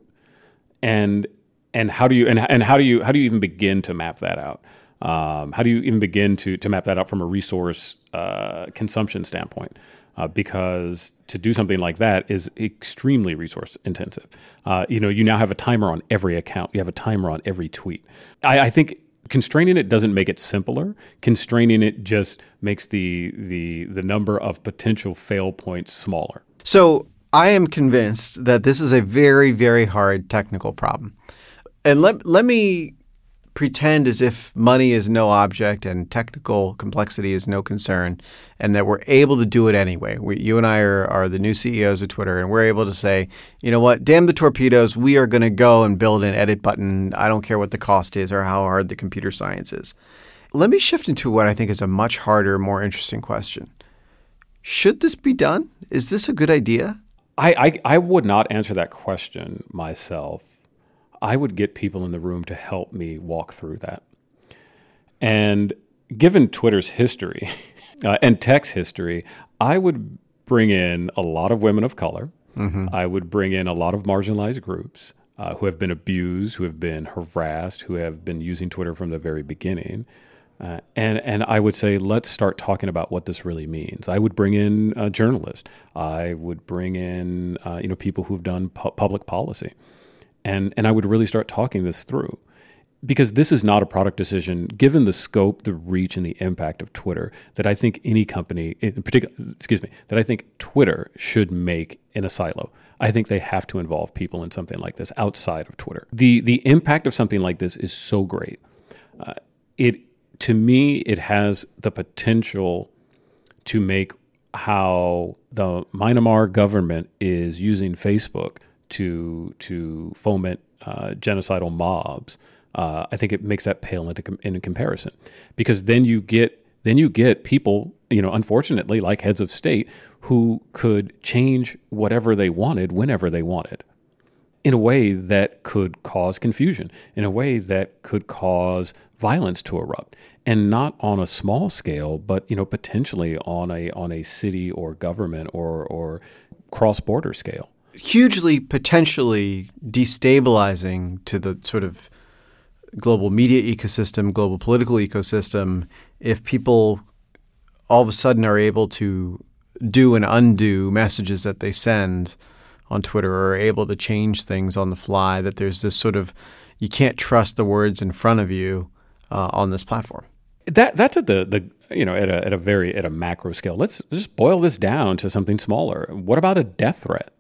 Speaker 8: and and how do you and, and how do you how do you even begin to map that out? Um, how do you even begin to to map that out from a resource uh, consumption standpoint? Uh, because to do something like that is extremely resource intensive. Uh, you know, you now have a timer on every account. You have a timer on every tweet. I, I think constraining it doesn't make it simpler. Constraining it just makes the the the number of potential fail points smaller.
Speaker 1: So I am convinced that this is a very very hard technical problem. And let let me pretend as if money is no object and technical complexity is no concern, and that we're able to do it anyway. We, you and I are, are the new CEOs of Twitter, and we're able to say, you know what, damn the torpedoes, we are going to go and build an edit button. I don't care what the cost is or how hard the computer science is. Let me shift into what I think is a much harder, more interesting question. Should this be done? Is this a good idea?
Speaker 8: I, I, I would not answer that question myself. I would get people in the room to help me walk through that. And given Twitter's history [LAUGHS] uh, and tech's history, I would bring in a lot of women of color. Mm-hmm. I would bring in a lot of marginalized groups uh, who have been abused, who have been harassed, who have been using Twitter from the very beginning. Uh, and and I would say let's start talking about what this really means. I would bring in a journalist. I would bring in uh, you know people who've done pu- public policy and and I would really start talking this through because this is not a product decision given the scope, the reach, and the impact of Twitter that I think any company, in particular, excuse me, that I think Twitter should make in a silo. I think they have to involve people in something like this outside of Twitter. the The impact of something like this is so great. Uh, it to me, it has the potential to make how the Myanmar government is using Facebook to to foment uh, genocidal mobs, uh, I think it makes that pale into com- in comparison, because then you get then you get people, you know, unfortunately, like heads of state, who could change whatever they wanted whenever they wanted, in a way that could cause confusion, in a way that could cause violence to erupt, and not on a small scale, but you know, potentially on a on a city or government or or cross border scale
Speaker 1: hugely potentially destabilizing to the sort of global media ecosystem, global political ecosystem, if people all of a sudden are able to do and undo messages that they send on Twitter or are able to change things on the fly, that there's this sort of you can't trust the words in front of you uh, on this platform.
Speaker 8: That that's at the the you know at a at a very at a macro scale. Let's just boil this down to something smaller. What about a death threat?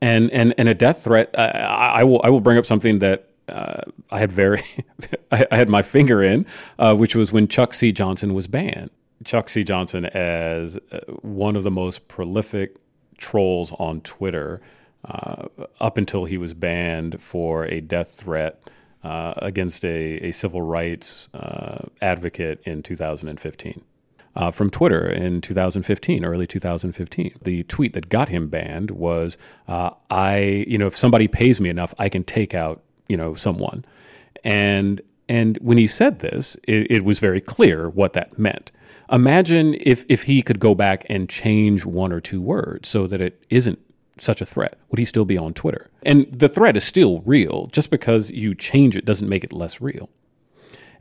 Speaker 8: And and and a death threat. Uh, I, I will I will bring up something that uh, I had very [LAUGHS] I, I, had my finger in, uh, which was when Chuck C. Johnson was banned. Chuck C. Johnson as uh, one of the most prolific trolls on Twitter uh, up until he was banned for a death threat against a, a civil rights advocate in 2015 uh, from Twitter in 2015, early 2015. The tweet that got him banned was, uh, "I, you know, if somebody pays me enough, I can take out, you know, someone." And and when he said this, it, it was very clear what that meant. Imagine if if he could go back and change one or two words so that it isn't such a threat? Would he still be on Twitter? And the threat is still real. Just because you change it doesn't make it less real.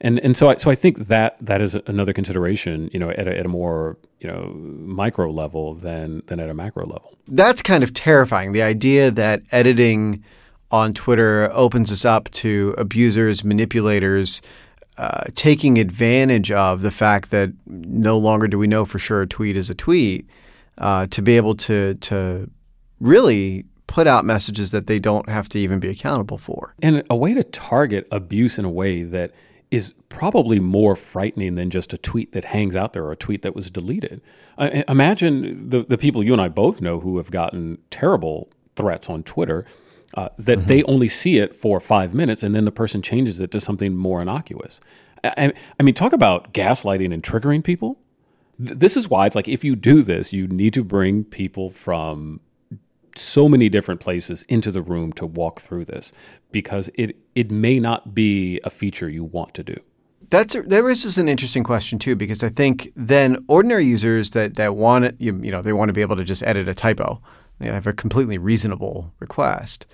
Speaker 8: And and so I, so I think that that is another consideration, you know, at a, at a more you know micro level than than at a macro level.
Speaker 1: That's kind of terrifying. The idea that editing on Twitter opens us up to abusers, manipulators, uh, taking advantage of the fact that no longer do we know for sure a tweet is a tweet, uh, to be able to to really put out messages that they don't have to even be accountable for.
Speaker 8: And a way to target abuse in a way that is probably more frightening than just a tweet that hangs out there or a tweet that was deleted. Uh, imagine the, the people you and I both know who have gotten terrible threats on Twitter uh, that mm-hmm. they only see it for five minutes and then the person changes it to something more innocuous. I, I mean, talk about gaslighting and triggering people. This is why it's like if you do this, you need to bring people from so many different places into the room to walk through this because it it may not be a feature you want to do.
Speaker 1: That's a, that raises an interesting question too because I think then ordinary users that that want it, you, you know they want to be able to just edit a typo. They have a completely reasonable request.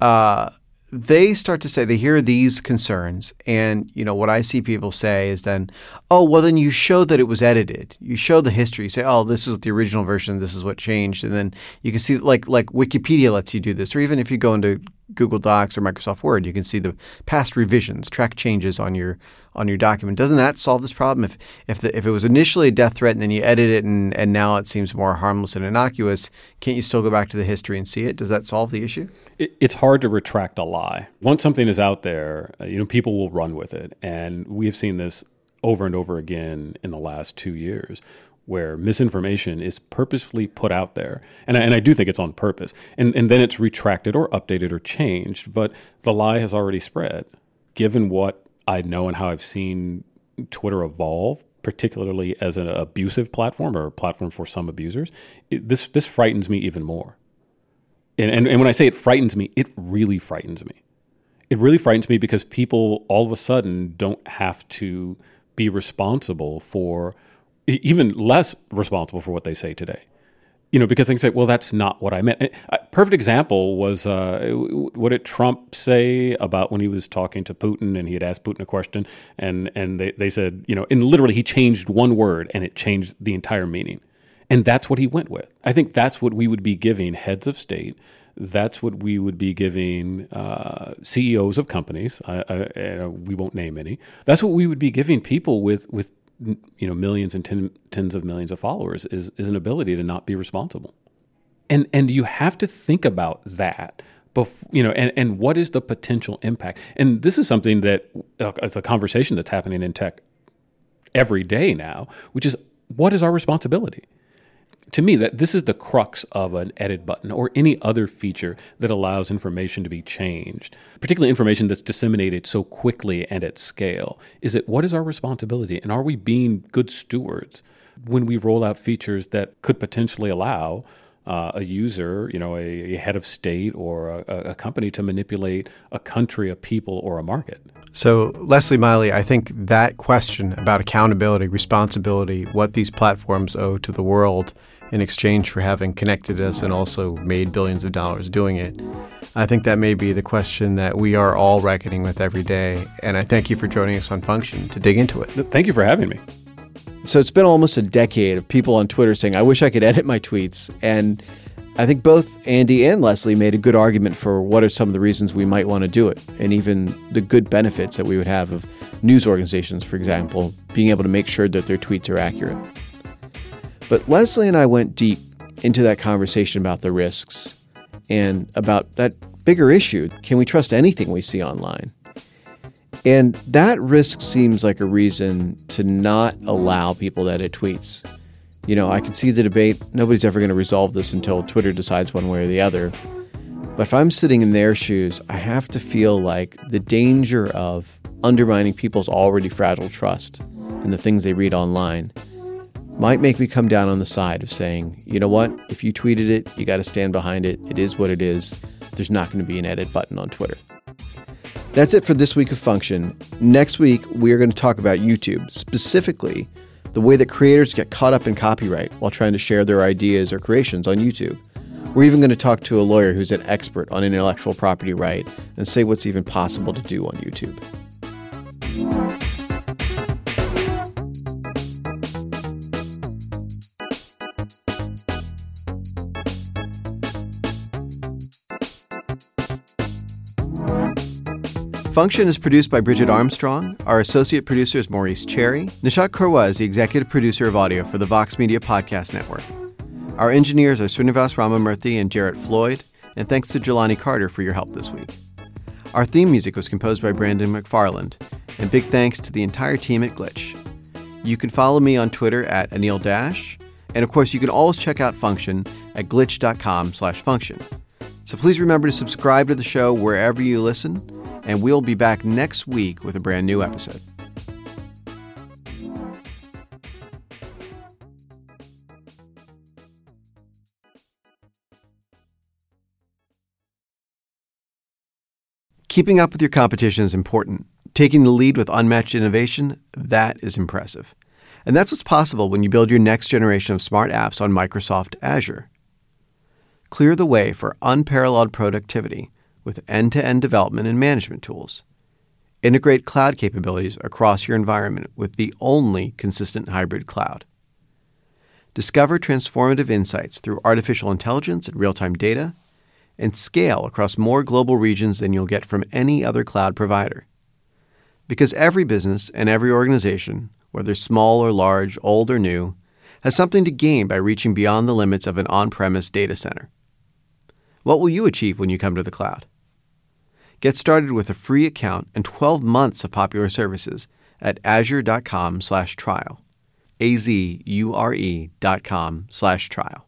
Speaker 1: Uh, they start to say they hear these concerns. And you know what i see people say is then oh well then you show that it was edited. You show the history. You say oh this is the original version. This is what changed. And then you can see like like wikipedia lets you do this. Or even if you go into google docs or microsoft word you can see the past revisions track changes on your on your document. Doesn't that solve this problem? If if the, if it was initially a death threat and then you edit it and, and now it seems more harmless and innocuous, can't you still go back to the history and see it? Does that solve the issue?
Speaker 8: It, it's hard to retract a lie. Once something is out there, uh, you know, people will run with it, and we have seen this over and over again in the last two years. Where misinformation is purposefully put out there. And I, and I do think it's on purpose. And, and then it's retracted or updated or changed, but the lie has already spread. Given what I know and how I've seen Twitter evolve, particularly as an abusive platform or a platform for some abusers, it, this this frightens me even more. And, and and when I say it frightens me, it really frightens me. It really frightens me because people all of a sudden don't have to be responsible for even less responsible for what they say today you know, because they can say, well, that's not what I meant. A uh, perfect example was uh, what did Trump say about when he was talking to Putin and he had asked Putin a question and, and they, they said, you know, and literally he changed one word and it changed the entire meaning. And that's what he went with. I think that's what we would be giving heads of state. That's what we would be giving uh, CEOs of companies. I, I, we won't name any. That's what we would be giving people with, with you know millions and ten, tens of millions of followers is is an ability to not be responsible. And and you have to think about that before, you know and and what is the potential impact? And this is something that uh, it's a conversation that's happening in tech every day now which is what is our responsibility to me that this is the crux of an edit button or any other feature that allows information to be changed particularly information that's disseminated so quickly and at scale is it what is our responsibility and are we being good stewards when we roll out features that could potentially allow uh, a user, you know, a, a head of state or a, a, company to manipulate a country, a people, or a market.
Speaker 1: So, Leslie Miley, I think that question about accountability, responsibility, what these platforms owe to the world in exchange for having connected us and also made billions of dollars doing it. I think that may be the question that we are all reckoning with every day. And I thank you for joining us on Function to dig into it.
Speaker 8: Thank you for having me.
Speaker 1: So it's been almost a decade of people on Twitter saying, I wish I could edit my tweets. And I think both Andy and Leslie made a good argument for what are some of the reasons we might want to do it, and even the good benefits that we would have of news organizations, for example, being able to make sure that their tweets are accurate. But Leslie and I went deep into that conversation about the risks and about that bigger issue can we trust anything we see online? And that risk seems like a reason to not allow people to edit tweets. You know, I can see the debate. Nobody's ever going to resolve this until Twitter decides one way or the other. But if I'm sitting in their shoes, I have to feel like the danger of undermining people's already fragile trust in the things they read online might make me come down on the side of saying, you know what, if you tweeted it, you got to stand behind it. It is what it is. There's not going to be an edit button on Twitter. That's it for this week of Function. Next week, we are going to talk about YouTube, specifically the way that creators get caught up in copyright while trying to share their ideas or creations on YouTube. We're even going to talk to a lawyer who's an expert on intellectual property right and say what's even possible to do on YouTube. Function is produced by Bridget Armstrong. Our associate producer is Maurice Cherry. Nishat Kurwa is the executive producer of audio for the Vox Media Podcast Network. Our engineers are Srinivas Ramamurthy and Jarrett Floyd, and thanks to Jelani Carter for your help this week. Our theme music was composed by Brandon McFarland, and big thanks to the entire team at Glitch. You can follow me on Twitter at Anil Dash, and of course, you can always check out Function at glitch.com/function. So please remember to subscribe to the show wherever you listen and we'll be back next week with a brand new episode. Keeping up with your competition is important. Taking the lead with unmatched innovation, that is impressive. And that's what's possible when you build your next generation of smart apps on Microsoft Azure. Clear the way for unparalleled productivity with end to end development and management tools. Integrate cloud capabilities across your environment with the only consistent hybrid cloud. Discover transformative insights through artificial intelligence and real time data, and scale across more global regions than you'll get from any other cloud provider. Because every business and every organization, whether small or large, old or new, has something to gain by reaching beyond the limits of an on premise data center. What will you achieve when you come to the cloud? Get started with a free account and 12 months of popular services at azure.com slash trial. A-Z-U-R-E dot com slash trial.